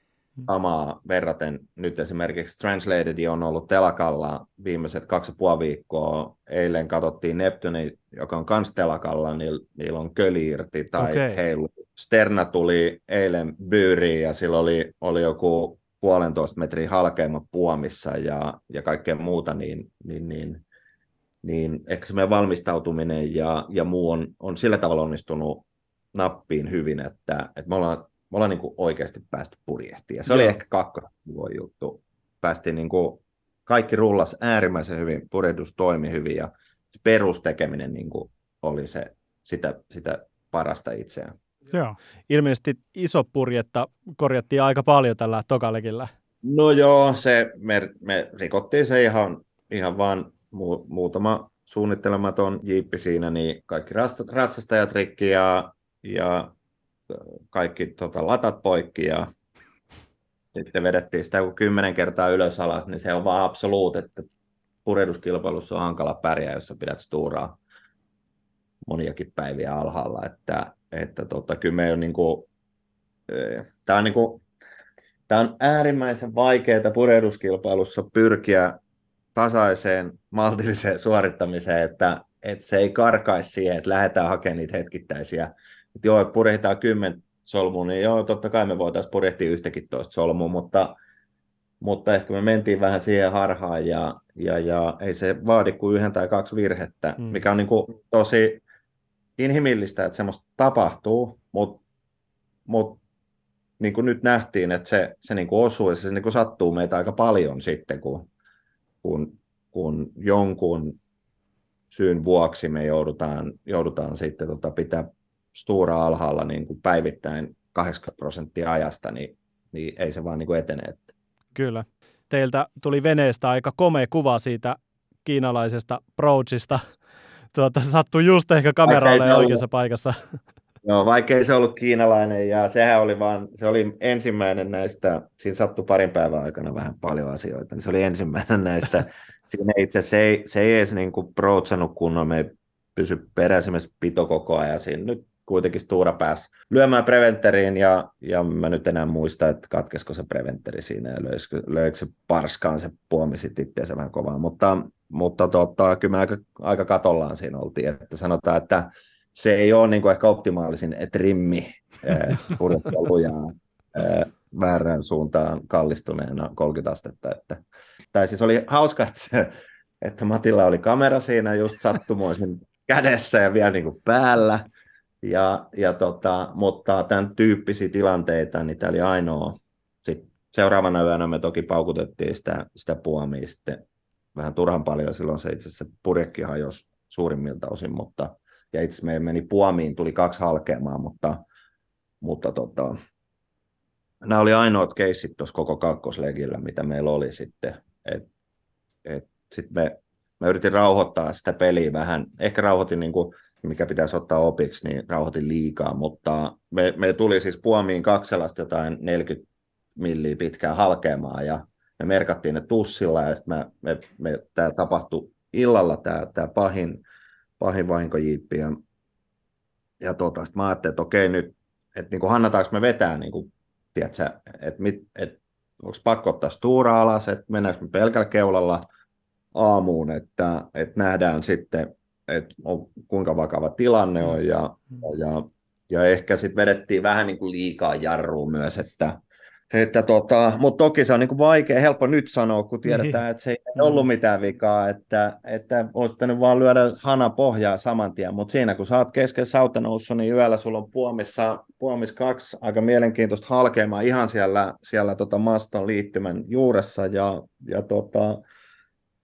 samaa verraten. Nyt esimerkiksi Translated on ollut telakalla viimeiset kaksi ja puoli viikkoa. Eilen katsottiin Neptune, joka on kans telakalla, niin niillä on köli irti tai okay. heilu. Sterna tuli eilen byyriin ja sillä oli, oli joku puolentoista metrin halkeama puomissa ja, ja kaikkea muuta, niin, niin, niin, niin ehkä se meidän valmistautuminen ja, ja muu on, on sillä tavalla onnistunut nappiin hyvin, että, että me ollaan, me ollaan niin kuin oikeasti päästy purjehtiin. Ja se Joo. oli ehkä kakkonen juttu. Päästiin niin kuin, kaikki rullas äärimmäisen hyvin, purjehdus toimi hyvin ja perustekeminen niin kuin oli se, sitä, sitä parasta itseään. Joo. Ilmeisesti iso purjetta korjattiin aika paljon tällä tokalekillä. No joo, se, me, me rikottiin se ihan, ihan vaan mu, muutama suunnittelematon jiippi siinä, niin kaikki ratsastajat rikki ja, ja kaikki tota, latat poikki ja sitten vedettiin sitä kun kymmenen kertaa ylös alas, niin se on vaan absoluut, että purjehduskilpailussa on hankala pärjää, jos sä pidät stuuraa moniakin päiviä alhaalla, että että tota, kyllä me on niin kuin, tämä on, niin kuin, tämä on äärimmäisen vaikeaa purehduskilpailussa pyrkiä tasaiseen, maltilliseen suorittamiseen, että, että se ei karkaisi siihen, että lähdetään hakemaan niitä hetkittäisiä. Että joo, purjehditaan kymmen solmua, niin joo, totta kai me voitaisiin purjehtia yhtäkin toista solmua, mutta, mutta ehkä me mentiin vähän siihen harhaan ja, ja, ja ei se vaadi kuin yhden tai kaksi virhettä, mm. mikä on niin kuin tosi inhimillistä, että semmoista tapahtuu, mutta mut, niin kuin nyt nähtiin, että se, se niin kuin osuu ja se niin kuin sattuu meitä aika paljon sitten, kun, kun, kun jonkun syyn vuoksi me joudutaan, joudutaan sitten tota pitää Stura alhaalla niin kuin päivittäin 80 prosenttia ajasta, niin, niin ei se vaan niin kuin etene. Kyllä. Teiltä tuli veneestä aika komea kuva siitä kiinalaisesta Broachista tuota, sattui just ehkä kameralle oikeassa paikassa. No, vaikkei se ollut kiinalainen, ja sehän oli vaan, se oli ensimmäinen näistä, siinä sattui parin päivän aikana vähän paljon asioita, niin se oli ensimmäinen näistä. Siinä itse se ei, se ei edes niin kuin kunnon, me ei pysy peräisemmin pito koko ajan. Siinä nyt kuitenkin Stura pääsi lyömään preventeriin ja, ja mä nyt enää muista, että katkesko se preventeri siinä ja löikö, löikö se parskaan, se puomi sitten itseänsä vähän kovaa, mutta, mutta tota, kyllä me aika, aika katollaan siinä oltiin, että sanotaan, että se ei ole niin kuin ehkä optimaalisin trimmi purjettua lujaa väärään suuntaan kallistuneena 30 astetta. Että, tai siis oli hauska, että, se, että Matilla oli kamera siinä just sattumoisin kädessä ja vielä niin kuin päällä, ja, ja tota, mutta tämän tyyppisiä tilanteita, niin tämä oli ainoa. Sitten seuraavana yönä me toki paukutettiin sitä, sitä puomia sitten vähän turhan paljon, silloin se itse asiassa purjekki hajosi suurimmilta osin, mutta ja itse asiassa meni puomiin, tuli kaksi halkeamaan, mutta, mutta tota, nämä oli ainoat keissit tuossa koko kakkoslegillä, mitä meillä oli sitten. Et, et, sitten me, mä yritin rauhoittaa sitä peliä vähän, ehkä rauhoitin niin kuin mikä pitäisi ottaa opiksi, niin rauhoitin liikaa, mutta me, me tuli siis puomiin kakselasta jotain 40 milliä pitkää halkeamaan ja me merkattiin ne tussilla ja me, me, me, tämä tapahtui illalla tämä, tämä pahin, pahin vahinkojiippi ja, ja tota, mä ajattelin, että okei nyt, että niin hannataanko me vetää, niin kuin, tiedätkö, että, mit, että onko pakko ottaa stuura alas, että mennäänkö me pelkällä keulalla aamuun, että, että nähdään sitten että on, kuinka vakava tilanne on, ja, ja, ja ehkä sitten vedettiin vähän niin kuin liikaa jarruun myös, että, että tota, mutta toki se on niin kuin vaikea, helppo nyt sanoa, kun tiedetään, niin. että se ei ollut mitään vikaa, että, että olisi pitänyt vaan lyödä hana pohjaa saman tien, mutta siinä kun saat kesken sautanoussa, niin yöllä sulla on puomissa, puomissa kaksi aika mielenkiintoista halkeamaa ihan siellä, siellä tota maston liittymän juuressa, ja, ja tota,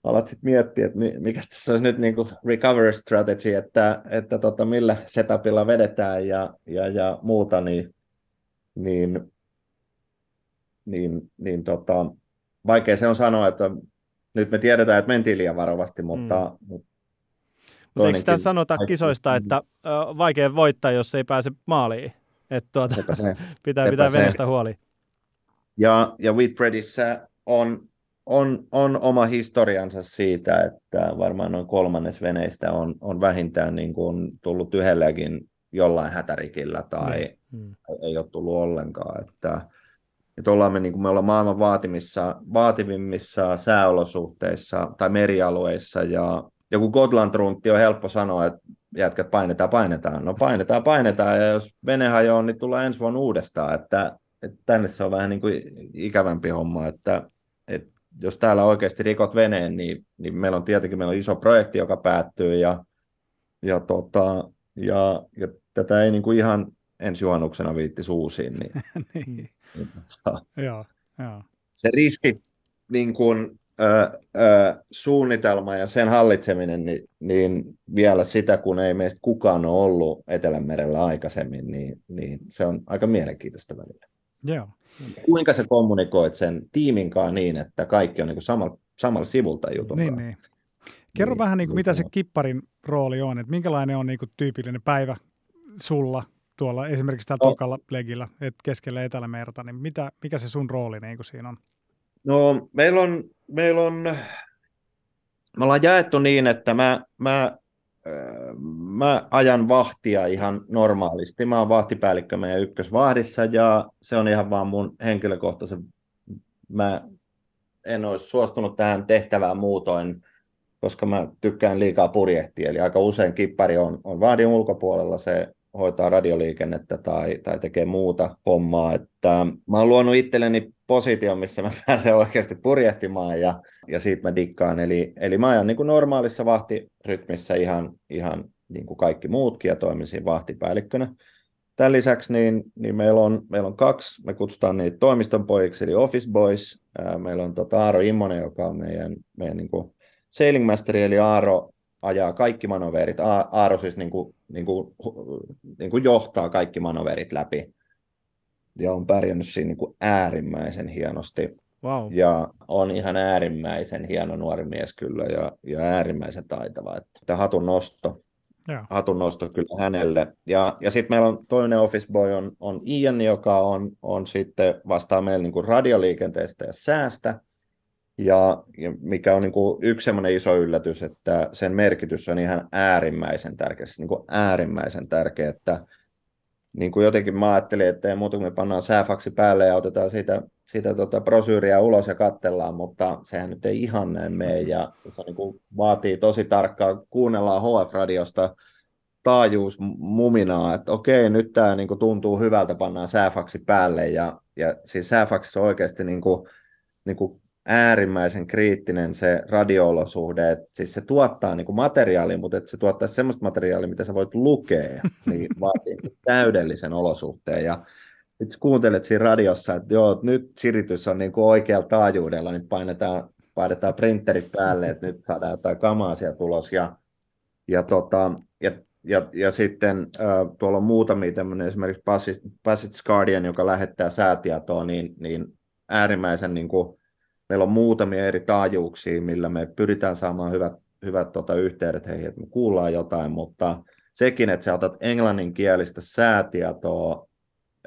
alat sitten miettiä, että mikä tässä on nyt niin kuin recovery strategy, että, että tota, millä setupilla vedetään ja, ja, ja muuta, niin, niin niin, niin tota, vaikea se on sanoa, että nyt me tiedetään, että mentiin liian varovasti, mutta... Mm. mutta mutta eikö tämä sanota kisoista, että uh, vaikea voittaa, jos ei pääse maaliin? Että tuota, se, pitää pitää venestä huoli. Ja, ja Whitbreadissä on, on, on oma historiansa siitä, että varmaan noin kolmannes veneistä on, on vähintään niin kuin tullut yhdelläkin jollain hätärikillä tai mm. ei ole tullut ollenkaan. Että, että ollaan me, niin kuin me ollaan maailman vaatimissa, vaativimmissa sääolosuhteissa tai merialueissa ja joku Gotland-runtti on helppo sanoa, että jätkät painetaan, painetaan. No painetaan, painetaan ja jos vene hajoaa, niin tullaan ensi vuonna uudestaan. Että, että tänne se on vähän niin kuin ikävämpi homma, että, että jos täällä oikeasti rikot veneen, niin, niin meillä on tietenkin meillä on iso projekti, joka päättyy ja, ja, tota, ja, ja tätä ei niin kuin ihan ensi juhannuksena viitti suusiin. Niin, niin. niin tota, joo, joo. Se riski niin kuin, ö, ö, suunnitelma ja sen hallitseminen, niin, niin vielä sitä, kun ei meistä kukaan ole ollut Etelämerellä aikaisemmin, niin, niin se on aika mielenkiintoista välillä. Joo. Kuinka sä kommunikoit sen tiiminkaan niin, että kaikki on niin samalla, samalla sivulta jutun niin, niin. Kerro niin, vähän, niin kuin, mitä se kipparin rooli on, että minkälainen on niin kuin, tyypillinen päivä sulla tuolla esimerkiksi tällä no. tokalla legillä, että keskellä Etelämerta, niin mitä, mikä se sun rooli niin kuin siinä on? No meillä on, meillä on, me ollaan jaettu niin, että mä, mä, mä ajan vahtia ihan normaalisti. Mä oon vahtipäällikkö meidän ykkösvahdissa ja se on ihan vaan mun henkilökohtaisen, mä en olisi suostunut tähän tehtävään muutoin, koska mä tykkään liikaa purjehtia. Eli aika usein kippari on, on vaadin ulkopuolella, se hoitaa radioliikennettä tai, tai tekee muuta hommaa. Että mä oon luonut itselleni position, missä mä pääsen oikeasti purjehtimaan ja, ja siitä mä dikkaan. Eli, eli mä ajan niin kuin normaalissa vahtirytmissä ihan, ihan niin kuin kaikki muutkin ja toimin siinä vahtipäällikkönä. Tämän lisäksi niin, niin meillä, on, meillä on kaksi, me kutsutaan niitä toimiston pojiksi, eli office boys. Meillä on tota Aaro Immonen, joka on meidän, meidän niin kuin sailing master, eli Aaro ajaa kaikki manoverit. Aaro siis niin kuin, niin kuin, niin kuin johtaa kaikki manoverit läpi ja on pärjännyt siinä niin kuin äärimmäisen hienosti. Wow. Ja on ihan äärimmäisen hieno nuori mies kyllä ja, ja äärimmäisen taitava. Että hatun nosto, yeah. hatun nosto kyllä hänelle. Ja, ja sitten meillä on toinen office boy on, on Ian, joka on, on sitten vastaa meillä niin kuin radioliikenteestä ja säästä. Ja, ja mikä on niin kuin yksi semmoinen iso yllätys, että sen merkitys on ihan äärimmäisen tärkeä, siis niin kuin äärimmäisen tärkeä, että niin kuin jotenkin mä ajattelin, että ei muuta me pannaan sääfaksi päälle ja otetaan siitä, siitä tota brosyyriä ulos ja kattellaan, mutta sehän nyt ei ihan näin mene ja se niin kuin vaatii tosi tarkkaa, kuunnellaan HF-radiosta taajuus muminaa, että okei, nyt tämä niin kuin tuntuu hyvältä, pannaan sääfaksi päälle ja, ja siis sääfaksi on oikeasti niin kuin, niin kuin äärimmäisen kriittinen se radio-olosuhde, että siis se tuottaa niin kuin materiaalia, mutta että se tuottaa semmoista materiaalia, mitä sä voit lukea, niin vaatii täydellisen olosuhteen. Ja sitten kuuntelet siinä radiossa, että joo, nyt siritys on niin kuin oikealla taajuudella, niin painetaan, painetaan printeri päälle, että nyt saadaan jotain kamaa sieltä tulos. Ja, ja, tota, ja, ja, ja sitten äh, tuolla on muutamia tämmöinen esimerkiksi Passage Guardian, joka lähettää säätietoa, niin, niin äärimmäisen niin kuin, meillä on muutamia eri taajuuksia, millä me pyritään saamaan hyvät, hyvät tota, yhteydet heihin, että me kuullaan jotain, mutta sekin, että sä otat englanninkielistä säätietoa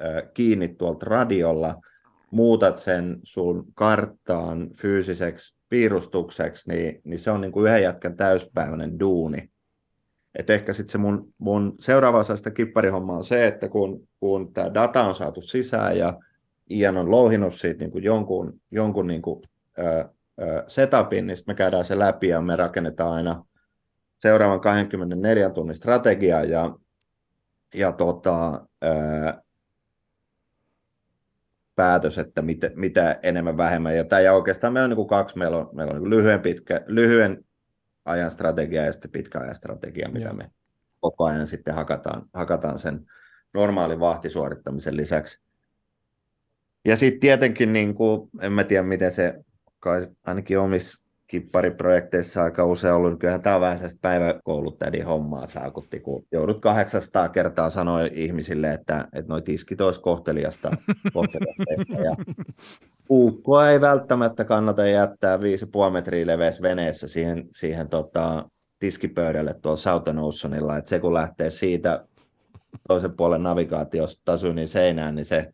äh, kiinni tuolta radiolla, muutat sen sun karttaan fyysiseksi piirustukseksi, niin, niin se on niin kuin yhden jätkän täyspäiväinen duuni. Et ehkä sitten se mun, mun seuraava osa sitä kipparihommaa on se, että kun, kun tämä data on saatu sisään ja Ian on louhinut siitä niin kuin jonkun, jonkun niin kuin setupin, niin me käydään se läpi ja me rakennetaan aina seuraavan 24 tunnin strategia ja, ja tota, ää, päätös, että mit, mitä enemmän vähemmän. Ja tämä oikeastaan meillä on niin kuin kaksi, meillä on, meillä on niin lyhyen, pitkä, lyhyen ajan strategia ja sitten pitkä ajan strategia, mitä yeah. me koko ajan sitten hakataan, hakataan sen normaalin vahtisuorittamisen lisäksi. Ja sitten tietenkin, niin kuin, en mä tiedä miten se kai ainakin omissa kippariprojekteissa aika usein ollut, niin kyllähän tämä on vähän sellaista päiväkouluttäjien hommaa saakutti, kun joudut 800 kertaa sanoa ihmisille, että, että noi tiskit olisi kohteliasta, kohteliasta ja Uukkoa ei välttämättä kannata jättää 5,5 metriä leveässä veneessä siihen, siihen tota, tiskipöydälle tuolla Southern Oceanilla, että se kun lähtee siitä toisen puolen navigaatiosta tasuinin seinään, niin se,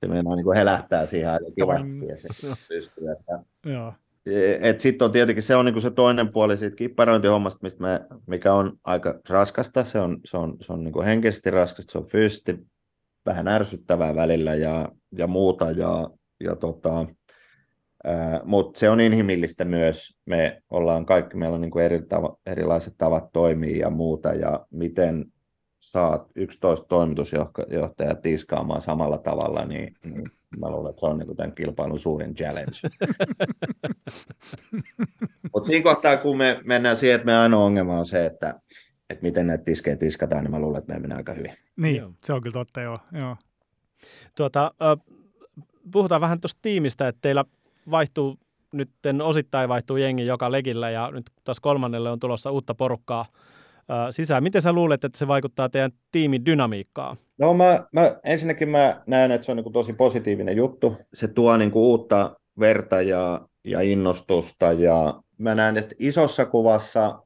se meinaa niin helähtää siihen aika kivasti siihen se pystyy. Että, Joo. Et sitten on tietenkin se on niinku se toinen puoli siitä kipparointihommasta, mistä me, mikä on aika raskasta. Se on, se on, se on niinku henkisesti raskasta, se on fyysisesti vähän ärsyttävää välillä ja, ja muuta. Ja, ja tota, mutta se on inhimillistä myös. Me ollaan kaikki, meillä on niinku eri tava, erilaiset tavat toimia ja muuta. Ja miten saat 11 toimitusjohtajaa tiskaamaan samalla tavalla, niin, niin Mä luulen, että se on niin tämän kilpailun suurin challenge. Mutta siinä kohtaa, kun me mennään siihen, että me ainoa ongelma on se, että, että miten näitä tiskejä tiskataan, niin mä luulen, että me menee aika hyvin. Niin, joo. se on kyllä totta, joo. joo. Tuota, äh, puhutaan vähän tuosta tiimistä, että teillä vaihtuu nyt osittain vaihtuu jengi joka legillä ja nyt taas kolmannelle on tulossa uutta porukkaa sisään. Miten sä luulet, että se vaikuttaa teidän tiimin dynamiikkaan? No mä, mä, ensinnäkin mä näen, että se on niin kuin tosi positiivinen juttu. Se tuo niin kuin uutta verta ja, ja innostusta ja mä näen, että isossa kuvassa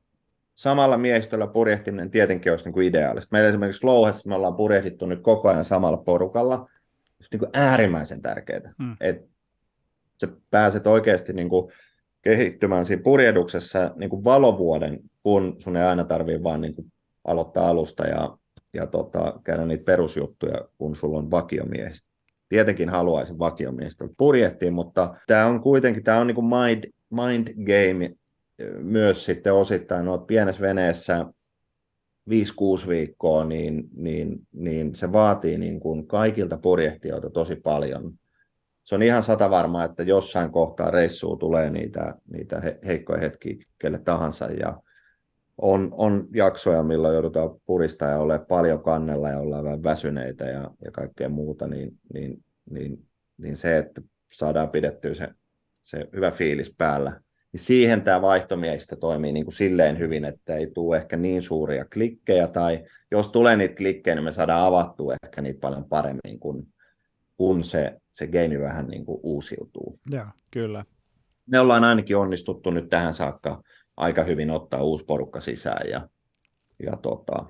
samalla miehistöllä purjehtiminen tietenkin olisi niin kuin ideaalista. Meillä esimerkiksi Louhessa me ollaan purjehdittu nyt koko ajan samalla porukalla. Se on niin kuin äärimmäisen tärkeää, hmm. että sä pääset oikeasti niin kuin kehittymään siinä purjehduksessa niin kuin valovuoden, kun sun ei aina tarvitse vaan niin kuin aloittaa alusta ja, ja tota, käydä niitä perusjuttuja, kun sulla on vakiomiehistä. Tietenkin haluaisin vakiomiehistä purjehtia, mutta tämä on kuitenkin tämä on niin kuin mind, mind game myös sitten osittain. Olet pienessä veneessä 5-6 viikkoa, niin, niin, niin se vaatii niin kuin kaikilta purjehtijoilta tosi paljon se on ihan sata varmaa, että jossain kohtaa reissua tulee niitä, niitä he, heikkoja hetkiä kelle tahansa ja on, on jaksoja, milloin joudutaan puristaa ja olla paljon kannella ja ollaan vähän väsyneitä ja, ja kaikkea muuta, niin, niin, niin, niin se, että saadaan pidettyä se, se hyvä fiilis päällä, niin siihen tämä vaihtomiehistä toimii niin kuin silleen hyvin, että ei tule ehkä niin suuria klikkejä, tai jos tulee niitä klikkejä, niin me saadaan avattua ehkä niitä paljon paremmin kuin kun se, se game vähän niin kuin uusiutuu. Ja, kyllä. Me ollaan ainakin onnistuttu nyt tähän saakka aika hyvin ottaa uusi porukka sisään ja, ja, tota,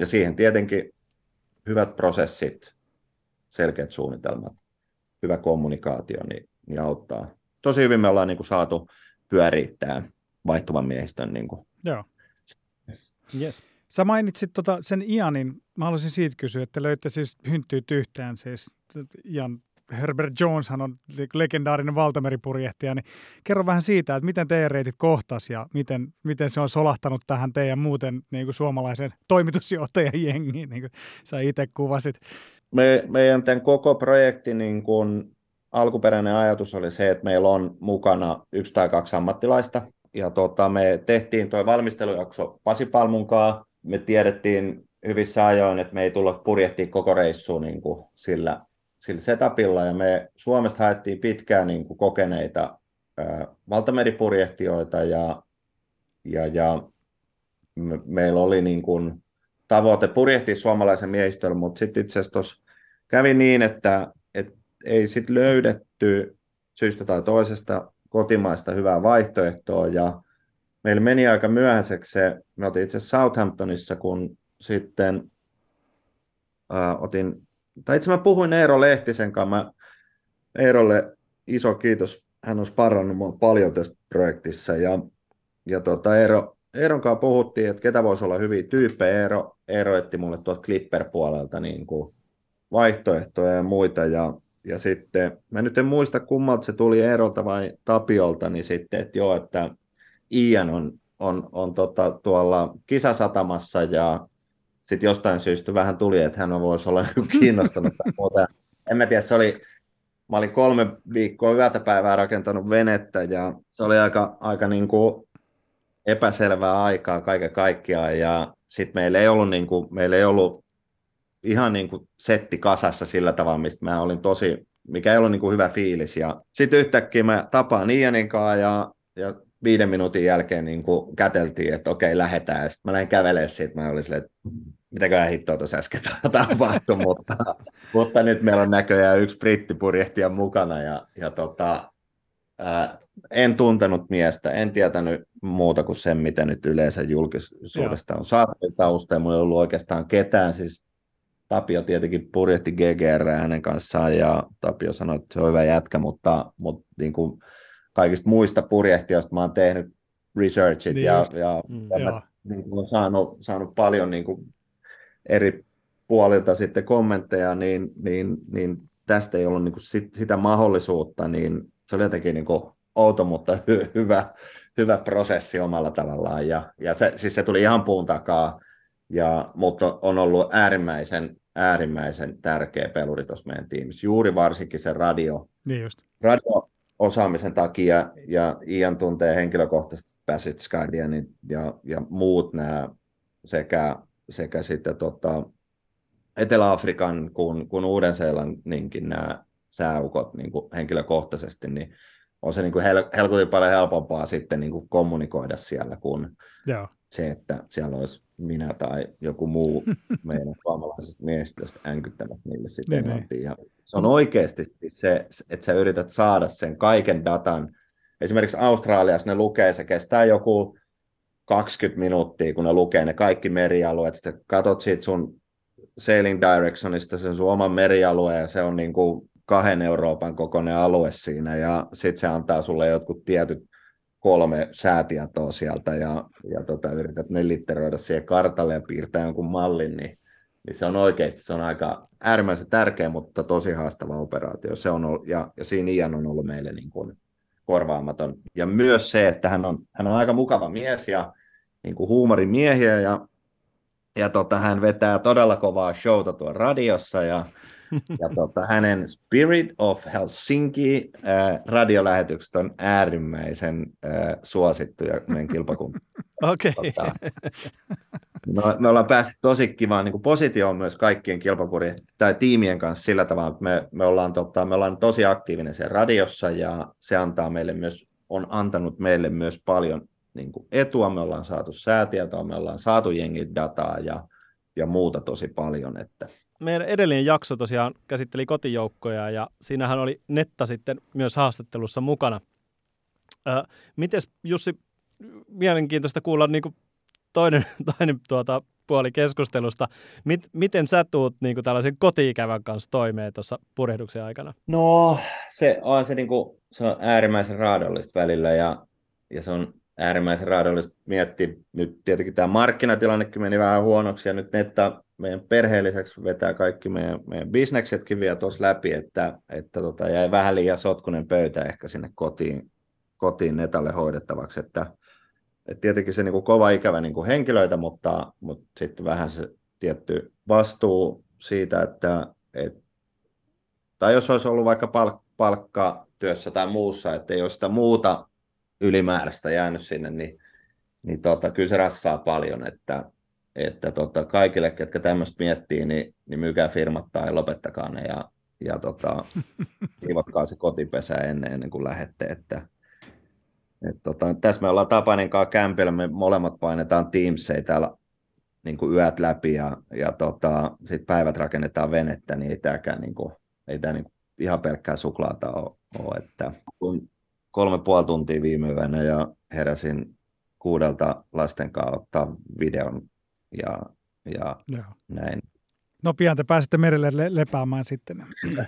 ja siihen tietenkin hyvät prosessit, selkeät suunnitelmat, hyvä kommunikaatio niin, niin auttaa. Tosi hyvin me ollaan niin kuin saatu pyörittää vaihtuvan miehistön. Niin kuin. Joo. Yes. Sä mainitsit tota sen Ianin, mä haluaisin siitä kysyä, että löytte siis hynttyyt yhteen siis Ian Herbert Jones hän on legendaarinen valtameripurjehtija, niin kerro vähän siitä, että miten teidän reitit kohtas ja miten, miten se on solahtanut tähän teidän muuten niin kuin suomalaisen toimitusjohtajan jengiin, niin kuin sä itse kuvasit. Me, meidän tämän koko projektin niin kuin alkuperäinen ajatus oli se, että meillä on mukana yksi tai kaksi ammattilaista, ja tota, me tehtiin tuo valmistelujakso Pasi Palmunkaa, me tiedettiin hyvissä ajoin, että me ei tulla purjehtia koko reissuun niin kuin sillä, sillä setupilla, ja me Suomesta haettiin pitkään niin kuin kokeneita ää, valtameripurjehtijoita, ja, ja, ja me, meillä oli niin kuin tavoite purjehtia suomalaisen miehistöllä, mutta sitten itse asiassa kävi niin, että et ei sitten löydetty syystä tai toisesta kotimaista hyvää vaihtoehtoa, ja meillä meni aika myöhäiseksi se, me oltiin itse Southamptonissa, kun sitten ää, otin, tai itse mä puhuin Eero Lehtisen kanssa, mä, Eerolle iso kiitos, hän on sparrannut mua paljon tässä projektissa, ja, ja tota, Eero, Eeron kanssa puhuttiin, että ketä voisi olla hyviä tyyppejä, Eero, Eero etti mulle tuolta Clipper-puolelta niin kuin vaihtoehtoja ja muita, ja, ja sitten, mä nyt en muista kummalta se tuli Eerolta vai Tapiolta, niin sitten, että joo, että Ian on, on, on tota, tuolla kisasatamassa ja sitten jostain syystä vähän tuli, että hän voisi olla kiinnostunut. Mutta en mä tiedä, se oli, mä olin kolme viikkoa yötä päivää rakentanut venettä ja se oli aika, aika niin kuin epäselvää aikaa kaiken kaikkiaan ja sitten meillä ei ollut, niin kuin, meillä ei ollut ihan niin kuin setti kasassa sillä tavalla, mistä mä olin tosi, mikä ei ollut niin kuin hyvä fiilis ja sitten yhtäkkiä mä tapaan Ianin ja, ja viiden minuutin jälkeen niin kuin käteltiin, että okei, lähdetään. Sitten mä lähdin kävelemään siitä, mä olin silleen, että mitäköhän hittoa tuossa äsken tapahtui, mutta, mutta nyt meillä on näköjään yksi brittipurjehtija mukana ja, ja tota, ää, en tuntenut miestä, en tietänyt muuta kuin sen, mitä nyt yleensä julkisuudesta on saatu tausta, ja mulla ei ollut oikeastaan ketään, siis Tapio tietenkin purjehti GGR hänen kanssaan, ja Tapio sanoi, että se on hyvä jätkä, mutta, mutta niin kuin kaikista muista purjehtijoista mä oon tehnyt researchit, niin ja, ja, mm, ja mä niin kuin, saanut, saanut paljon niin kuin, eri puolilta sitten kommentteja, niin, niin, niin tästä ei ollut niin kuin sit, sitä mahdollisuutta, niin se oli jotenkin niin kuin outo, mutta hy, hyvä, hyvä prosessi omalla tavallaan. Ja, ja se, siis se tuli ihan puun takaa, ja, mutta on ollut äärimmäisen, äärimmäisen tärkeä peluri tuossa meidän tiimissä. Juuri varsinkin se radio, niin just. radio osaamisen takia, ja Ian tuntee henkilökohtaisesti Passage Guardianin ja, ja muut nämä sekä, sekä sitten tota, Etelä-Afrikan kuin, kuin Uuden-Seelanninkin nämä sääukot niin kuin henkilökohtaisesti, niin on se niin kuin hel- helkutin paljon helpompaa sitten niin kuin kommunikoida siellä kuin Joo. se, että siellä olisi minä tai joku muu meidän suomalaisesta miehistä änkyttämässä niille sitten niin, niin. Ja se on oikeasti siis se, että sä yrität saada sen kaiken datan. Esimerkiksi Australiassa ne lukee, se kestää joku 20 minuuttia, kun ne lukee ne kaikki merialueet. Sitten katot siitä sun sailing directionista sen sun oman merialueen ja se on niin kuin kahden Euroopan kokoinen alue siinä ja sitten se antaa sulle jotkut tietyt kolme säätietoa sieltä ja, ja tota, yrität ne litteroida siihen kartalle ja piirtää jonkun mallin, niin, niin se on oikeasti se on aika äärimmäisen tärkeä, mutta tosi haastava operaatio. Se on ollut, ja, ja siinä Ian on ollut meille niin kuin korvaamaton. Ja myös se, että hän on, hän on aika mukava mies ja niin kuin huumorimiehiä ja, ja tota, hän vetää todella kovaa showta tuon radiossa ja ja tota, hänen Spirit of Helsinki äh, radiolähetykset on äärimmäisen äh, suosittuja meidän kilpakunnan. Okei. Okay. Tota, me, me ollaan päästy tosi kivaan niin positioon myös kaikkien kilpakurien tai tiimien kanssa sillä tavalla, että me, me, ollaan, tota, me ollaan tosi aktiivinen siellä radiossa ja se antaa meille myös, on antanut meille myös paljon niin kuin etua. Me ollaan saatu säätietoa, me ollaan saatu jengin dataa ja, ja muuta tosi paljon, että meidän edellinen jakso tosiaan käsitteli kotijoukkoja ja siinähän oli Netta sitten myös haastattelussa mukana. Äh, Miten Jussi, mielenkiintoista kuulla niin kuin toinen, toinen tuota, puoli keskustelusta. Mit, miten sä tuut niin kuin tällaisen koti-ikävän kanssa toimeen tuossa purjehduksen aikana? No, se on, se, niin kuin, se on äärimmäisen raadollista välillä ja, ja se on äärimmäisen raadollista miettiä. Nyt tietenkin tämä markkinatilannekin meni vähän huonoksi ja nyt Netta meidän perheen lisäksi vetää kaikki meidän, meidän bisneksetkin vielä tuossa läpi, että, että tota, jäi vähän liian sotkunen pöytä ehkä sinne kotiin, kotiin netalle hoidettavaksi, että, että tietenkin se niin kuin kova ikävä niin kuin henkilöitä, mutta, mutta sitten vähän se tietty vastuu siitä, että, että tai jos olisi ollut vaikka palk, palkkatyössä tai muussa, että ei ole sitä muuta ylimääräistä jäänyt sinne, niin, niin tota, kyllä se rassaa paljon, että, että tota, kaikille, ketkä tämmöistä miettii, niin, niin myykää firmat tai lopettakaa ne ja, ja tota, kiivatkaa se kotipesä ennen, ennen kuin lähette. Että, et tota, tässä me ollaan Tapanin kanssa kämpillä, me molemmat painetaan Teamsia täällä niin kuin yöt läpi ja, ja tota, sitten päivät rakennetaan venettä, niin ei tämäkään niin kuin, ei tämä niin kuin ihan pelkkää suklaata ole. ole että kun kolme puoli tuntia viime yönä ja heräsin kuudelta lasten kanssa ottaa videon ja, ja Joo. näin. No pian te pääsette merelle le- lepäämään sitten.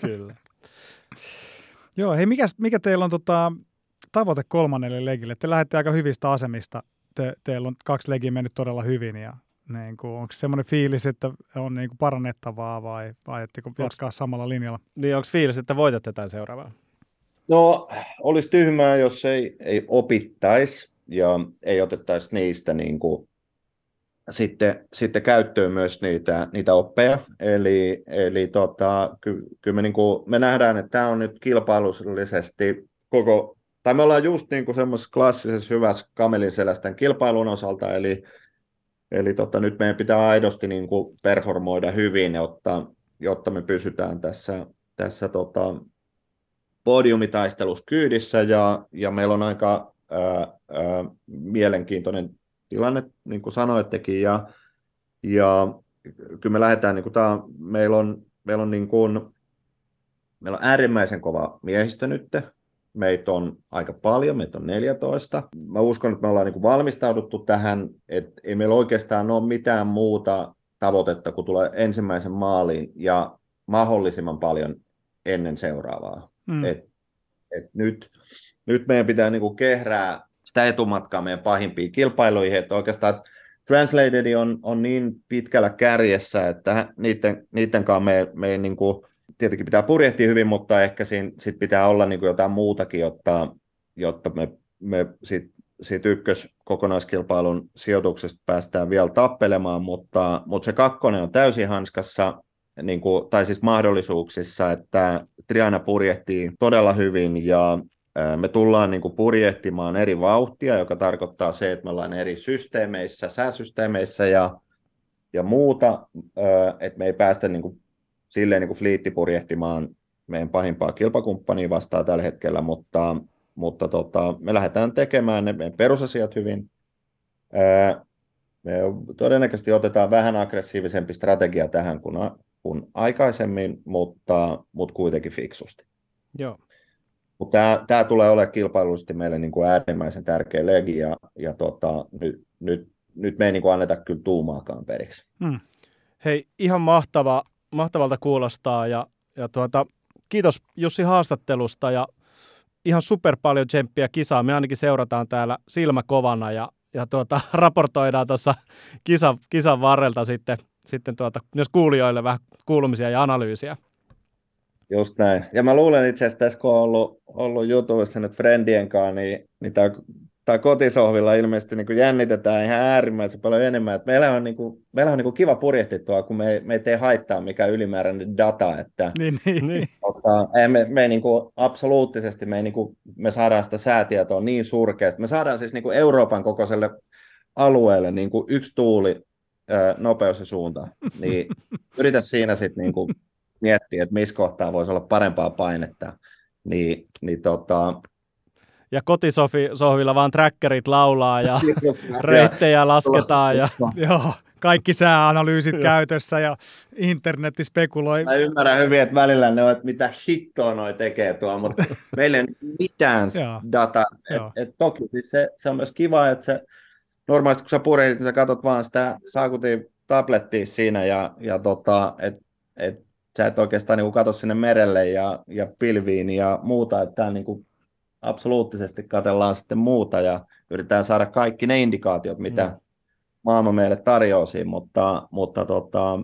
Kyllä. Joo, hei mikä, mikä teillä on tota, tavoite kolmannelle legille? Te lähdette aika hyvistä asemista. Te, teillä on kaksi legiä mennyt todella hyvin ja niin kuin, onko semmoinen fiilis, että on niin kuin parannettavaa vai, vai etteikö jatkaa samalla linjalla? Niin onko fiilis, että voitatte tämän seuraavaa? No, olisi tyhmää, jos ei, ei opittaisi ja ei otettaisi niistä niin kuin, sitten, sitten käyttöön myös niitä, niitä oppeja. Eli, eli tota, ky, kyllä me, niin kuin, me nähdään, että tämä on nyt kilpailullisesti koko, tai me ollaan just niin semmoisessa klassisessa hyvässä kamelin selästän kilpailun osalta, eli, eli tota, nyt meidän pitää aidosti niin kuin performoida hyvin, jotta, jotta me pysytään tässä, tässä tota, podiumitaistelussa kyydissä ja, ja meillä on aika ää, ää, mielenkiintoinen tilanne, niin kuin sanoittekin, ja, ja kyllä me lähdetään, niin kuin tämä, meillä on, meillä on, niin kuin, meillä on äärimmäisen kova miehistö nyt, meitä on aika paljon, meitä on 14. Mä uskon, että me ollaan niin valmistauduttu tähän, että ei meillä oikeastaan ole mitään muuta tavoitetta, kun tulee ensimmäisen maaliin ja mahdollisimman paljon ennen seuraavaa. Mm. Et, et nyt, nyt meidän pitää niinku kehrää sitä etumatkaa meidän pahimpiin kilpailuihin, että oikeastaan Translated on, on niin pitkällä kärjessä, että niiden, niiden kanssa me, me niinku, tietenkin pitää purjehtia hyvin, mutta ehkä siinä sit pitää olla niinku jotain muutakin, jotta, jotta me, me sit, siitä ykkös kokonaiskilpailun sijoituksesta päästään vielä tappelemaan, mutta, mutta se kakkonen on täysin hanskassa, niin kuin, tai siis mahdollisuuksissa, että Triana purjehtii todella hyvin ja me tullaan niin kuin purjehtimaan eri vauhtia, joka tarkoittaa se, että me ollaan eri systeemeissä, sääsysteemeissä ja, ja muuta, että me ei päästä niin kuin, silleen niin kuin fliitti purjehtimaan meidän pahimpaa kilpakumppania vastaan tällä hetkellä, mutta, mutta tota, me lähdetään tekemään ne meidän perusasiat hyvin. Me todennäköisesti otetaan vähän aggressiivisempi strategia tähän kuin, kuin aikaisemmin, mutta, mutta kuitenkin fiksusti. Joo. Mutta tämä, tulee olemaan kilpailullisesti meille niin kuin äärimmäisen tärkeä legi, ja, ja tota, nyt, nyt, nyt me ei niin kuin anneta kyllä tuumaakaan periksi. Hmm. Hei, ihan mahtava, mahtavalta kuulostaa, ja, ja tuota, kiitos Jussi haastattelusta, ja ihan super paljon tsemppiä kisaa. Me ainakin seurataan täällä silmä kovana, ja, ja tuota, raportoidaan tuossa kisan, kisan varrelta sitten, sitten tuota, myös kuulijoille vähän kuulumisia ja analyysiä. Just näin. Ja mä luulen itse asiassa tässä, kun on ollut, ollut jutuissa nyt Friendien kanssa, niin, niin tämä, kotisohvilla ilmeisesti niin kuin jännitetään ihan äärimmäisen paljon enemmän. Että meillä on, niin kuin, meillä on niin kuin kiva purjehtittua, kun me, me ei tee haittaa mikä ylimääräinen data. Että, niin, niin. niin. Mutta, me, me niin kuin, absoluuttisesti me, niin kuin, me saadaan sitä säätietoa niin surkeasti. Me saadaan siis niin kuin Euroopan kokoiselle alueelle niin kuin yksi tuuli nopeus ja suunta, niin yritä siinä sitten niin kuin miettiä, että missä kohtaa voisi olla parempaa painetta, niin, niin tota, ja kotisohvilla vaan trackerit laulaa ja reittejä lasketaan. Ja, joo, kaikki sääanalyysit käytössä ja internetti spekuloi. Mä ymmärrän hyvin, että välillä ne on, että mitä hittoa noi tekee tuo, mutta meillä ei ole mitään dataa. Et, et toki siis se, se on myös kiva, että se normaalisti kun sä purehdit, niin sä katsot vaan sitä saakutin tablettia siinä ja, ja tota, et, et sä et oikeastaan niin katso sinne merelle ja, ja pilviin ja muuta, että täällä niin kuin absoluuttisesti katellaan sitten muuta ja yritetään saada kaikki ne indikaatiot, mitä mm. maailma meille tarjoaa mutta, mutta tota,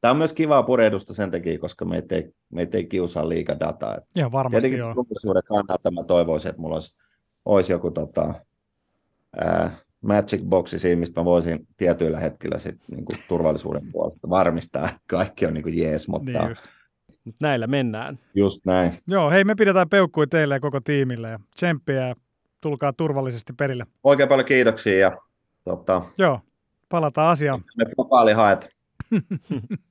tämä on myös kivaa purehdusta sen takia, koska meitä ei, meitä ei kiusaa liikaa dataa. Ja varmasti Tietenkin joo. kannalta mä toivoisin, että mulla olisi, olisi joku tota, ää, magic boxi siinä, mistä mä voisin tietyillä hetkillä sit, niin kuin turvallisuuden puolesta varmistaa, että kaikki on niin kuin jees, mutta... Niin Mut näillä mennään. Just näin. Joo, hei me pidetään peukkui teille ja koko tiimille ja tsemppiä ja tulkaa turvallisesti perille. Oikein paljon kiitoksia ja tota, Joo, palataan asiaan. Me pokaali haet.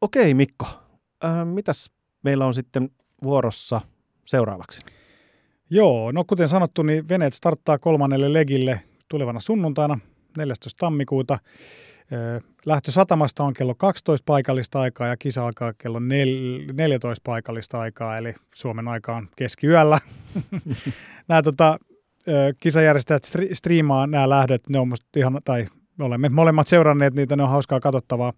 Okei Mikko, äh, mitäs meillä on sitten vuorossa seuraavaksi? Joo, no kuten sanottu, niin veneet starttaa kolmannelle legille tulevana sunnuntaina 14. tammikuuta. Lähtö satamasta on kello 12 paikallista aikaa ja kisa alkaa kello 14 paikallista aikaa, eli Suomen aikaan keskiyöllä. nämä tota, kisajärjestäjät striimaa nämä lähdöt, ne on ihan, tai me olemme molemmat seuranneet niitä, ne on hauskaa katsottavaa.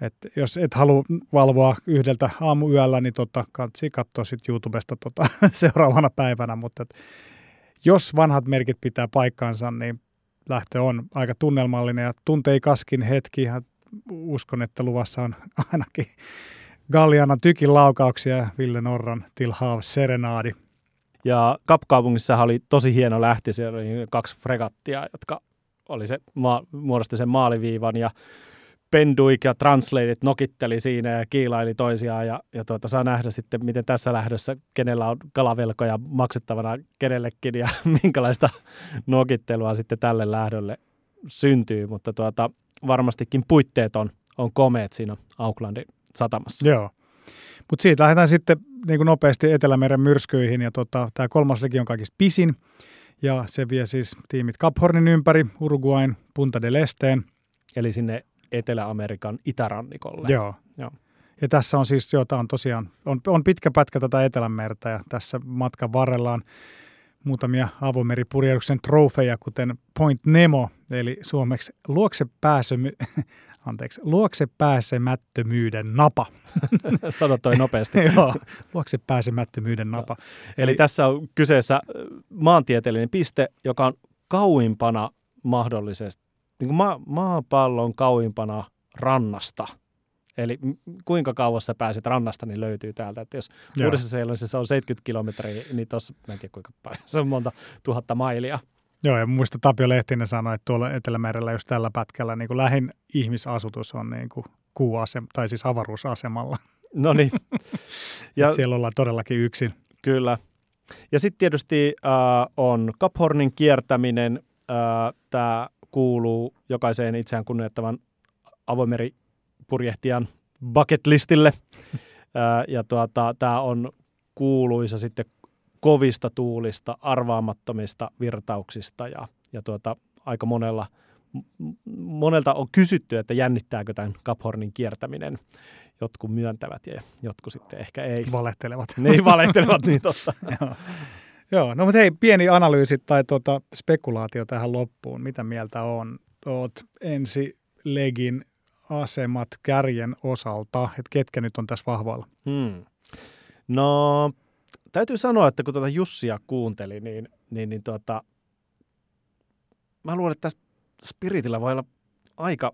Et jos et halua valvoa yhdeltä aamuyöllä, niin tota, kansi katsoa sitten YouTubesta tota, seuraavana päivänä, mutta et, jos vanhat merkit pitää paikkaansa, niin lähtö on aika tunnelmallinen ja tuntei kaskin hetki. Ja uskon, että luvassa on ainakin Galliana tykin laukauksia ja Ville Norran Tilhaav Serenadi. Ja Kapkaupungissa oli tosi hieno lähti, siellä oli kaksi fregattia, jotka oli se, muodosti sen maaliviivan ja Penduik ja Translated nokitteli siinä ja kiilaili toisiaan ja, ja tuota, saa nähdä sitten, miten tässä lähdössä, kenellä on kalavelkoja maksettavana kenellekin ja minkälaista nokittelua sitten tälle lähdölle syntyy, mutta tuota, varmastikin puitteet on, on komeet siinä Aucklandin satamassa. Joo. Mutta siitä lähdetään sitten niin kuin nopeasti Etelämeren myrskyihin ja tota, tämä kolmas legi on kaikista pisin ja se vie siis tiimit Cap Hornin ympäri Uruguain Punta del Esteen. Eli sinne Etelä-Amerikan itärannikolle. Joo. Joo. Ja tässä on siis, joo, on tosiaan, on, on pitkä pätkä tätä Etelämerta ja tässä matkan varrella on muutamia avomeripurjehduksen trofeja, kuten Point Nemo, eli suomeksi luokse, pääsemy, anteeksi, luokse pääsemättömyyden napa. Sano toi nopeasti. Joo, luokse pääsemättömyyden napa. Eli, Eli tässä on kyseessä maantieteellinen piste, joka on kauimpana mahdollisesti, niin kuin ma- maapallon kauimpana rannasta – Eli kuinka kauas sä pääset rannasta, niin löytyy täältä. Että jos uudessa seelannissa on 70 kilometriä, niin tuossa, mä en tiedä kuinka paljon, se on monta tuhatta mailia. Joo, ja muista Tapio Lehtinen sanoi, että tuolla Etelämerellä just tällä pätkällä niin kuin lähin ihmisasutus on niin kuin kuuasem, tai siis avaruusasemalla. No niin. ja siellä ollaan todellakin yksin. Kyllä. Ja sitten tietysti äh, on Cap Hornin kiertäminen. Äh, Tämä kuuluu jokaiseen itseään kunnioittavan avoimeri purjehtijan bucket listille. ja tuota, tämä on kuuluisa sitten kovista tuulista, arvaamattomista virtauksista ja, ja tuota, aika monella, monelta on kysytty, että jännittääkö tämän Cap Hornin kiertäminen. Jotkut myöntävät ja jotkut sitten ehkä ei. Valehtelevat. Niin, valehtelevat, niin totta. Joo. No mutta hei, pieni analyysi tai tuota, spekulaatio tähän loppuun. Mitä mieltä on? Oot ensi legin asemat kärjen osalta, että ketkä nyt on tässä vahvoilla? Hmm. No, täytyy sanoa, että kun tuota Jussia kuunteli, niin, niin, niin tuota, mä luulen, että tässä Spiritillä voi olla aika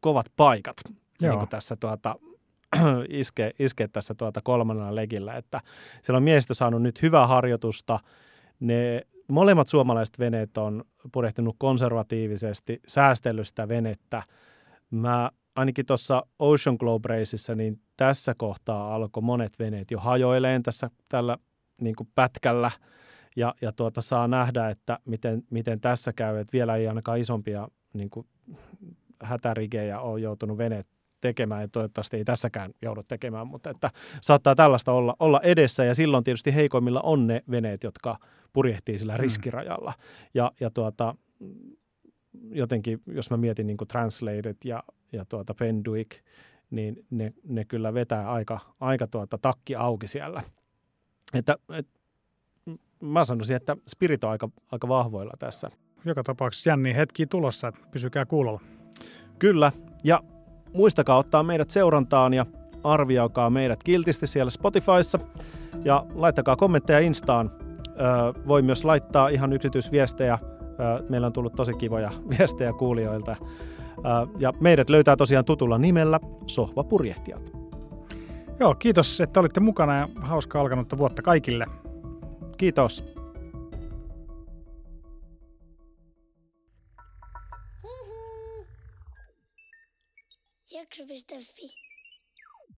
kovat paikat Joo. niin tässä tuota, iske, iske tässä tuota kolmannella legillä, että siellä on miehistö saanut nyt hyvää harjoitusta. Ne molemmat suomalaiset veneet on purehtinut konservatiivisesti, säästellyt sitä venettä. Mä ainakin tuossa Ocean Globe Raceissa, niin tässä kohtaa alkoi monet veneet jo hajoileen tässä tällä niin kuin pätkällä. Ja, ja tuota, saa nähdä, että miten, miten tässä käy, että vielä ei ainakaan isompia niin kuin hätärigejä ole joutunut veneet tekemään ja toivottavasti ei tässäkään joudu tekemään, mutta että saattaa tällaista olla, olla edessä ja silloin tietysti heikoimmilla on ne veneet, jotka purjehtii sillä mm. riskirajalla. Ja, ja tuota, jotenkin, jos mä mietin niin Translated ja, ja tuota Penduik, niin ne, ne kyllä vetää aika, aika tuota takki auki siellä. Että, et, mä sanoisin, että Spirit on aika, aika vahvoilla tässä. Joka tapauksessa jänni hetki tulossa, että pysykää kuulolla. Kyllä, ja muistakaa ottaa meidät seurantaan ja arvioikaa meidät kiltisti siellä Spotifyssa ja laittakaa kommentteja Instaan. Voi myös laittaa ihan yksityisviestejä Meillä on tullut tosi kivoja viestejä kuulijoilta. Ja meidät löytää tosiaan tutulla nimellä Sohvapurjehtijat. Joo, kiitos, että olitte mukana ja hauska alkanutta vuotta kaikille. Kiitos. Jakso.fi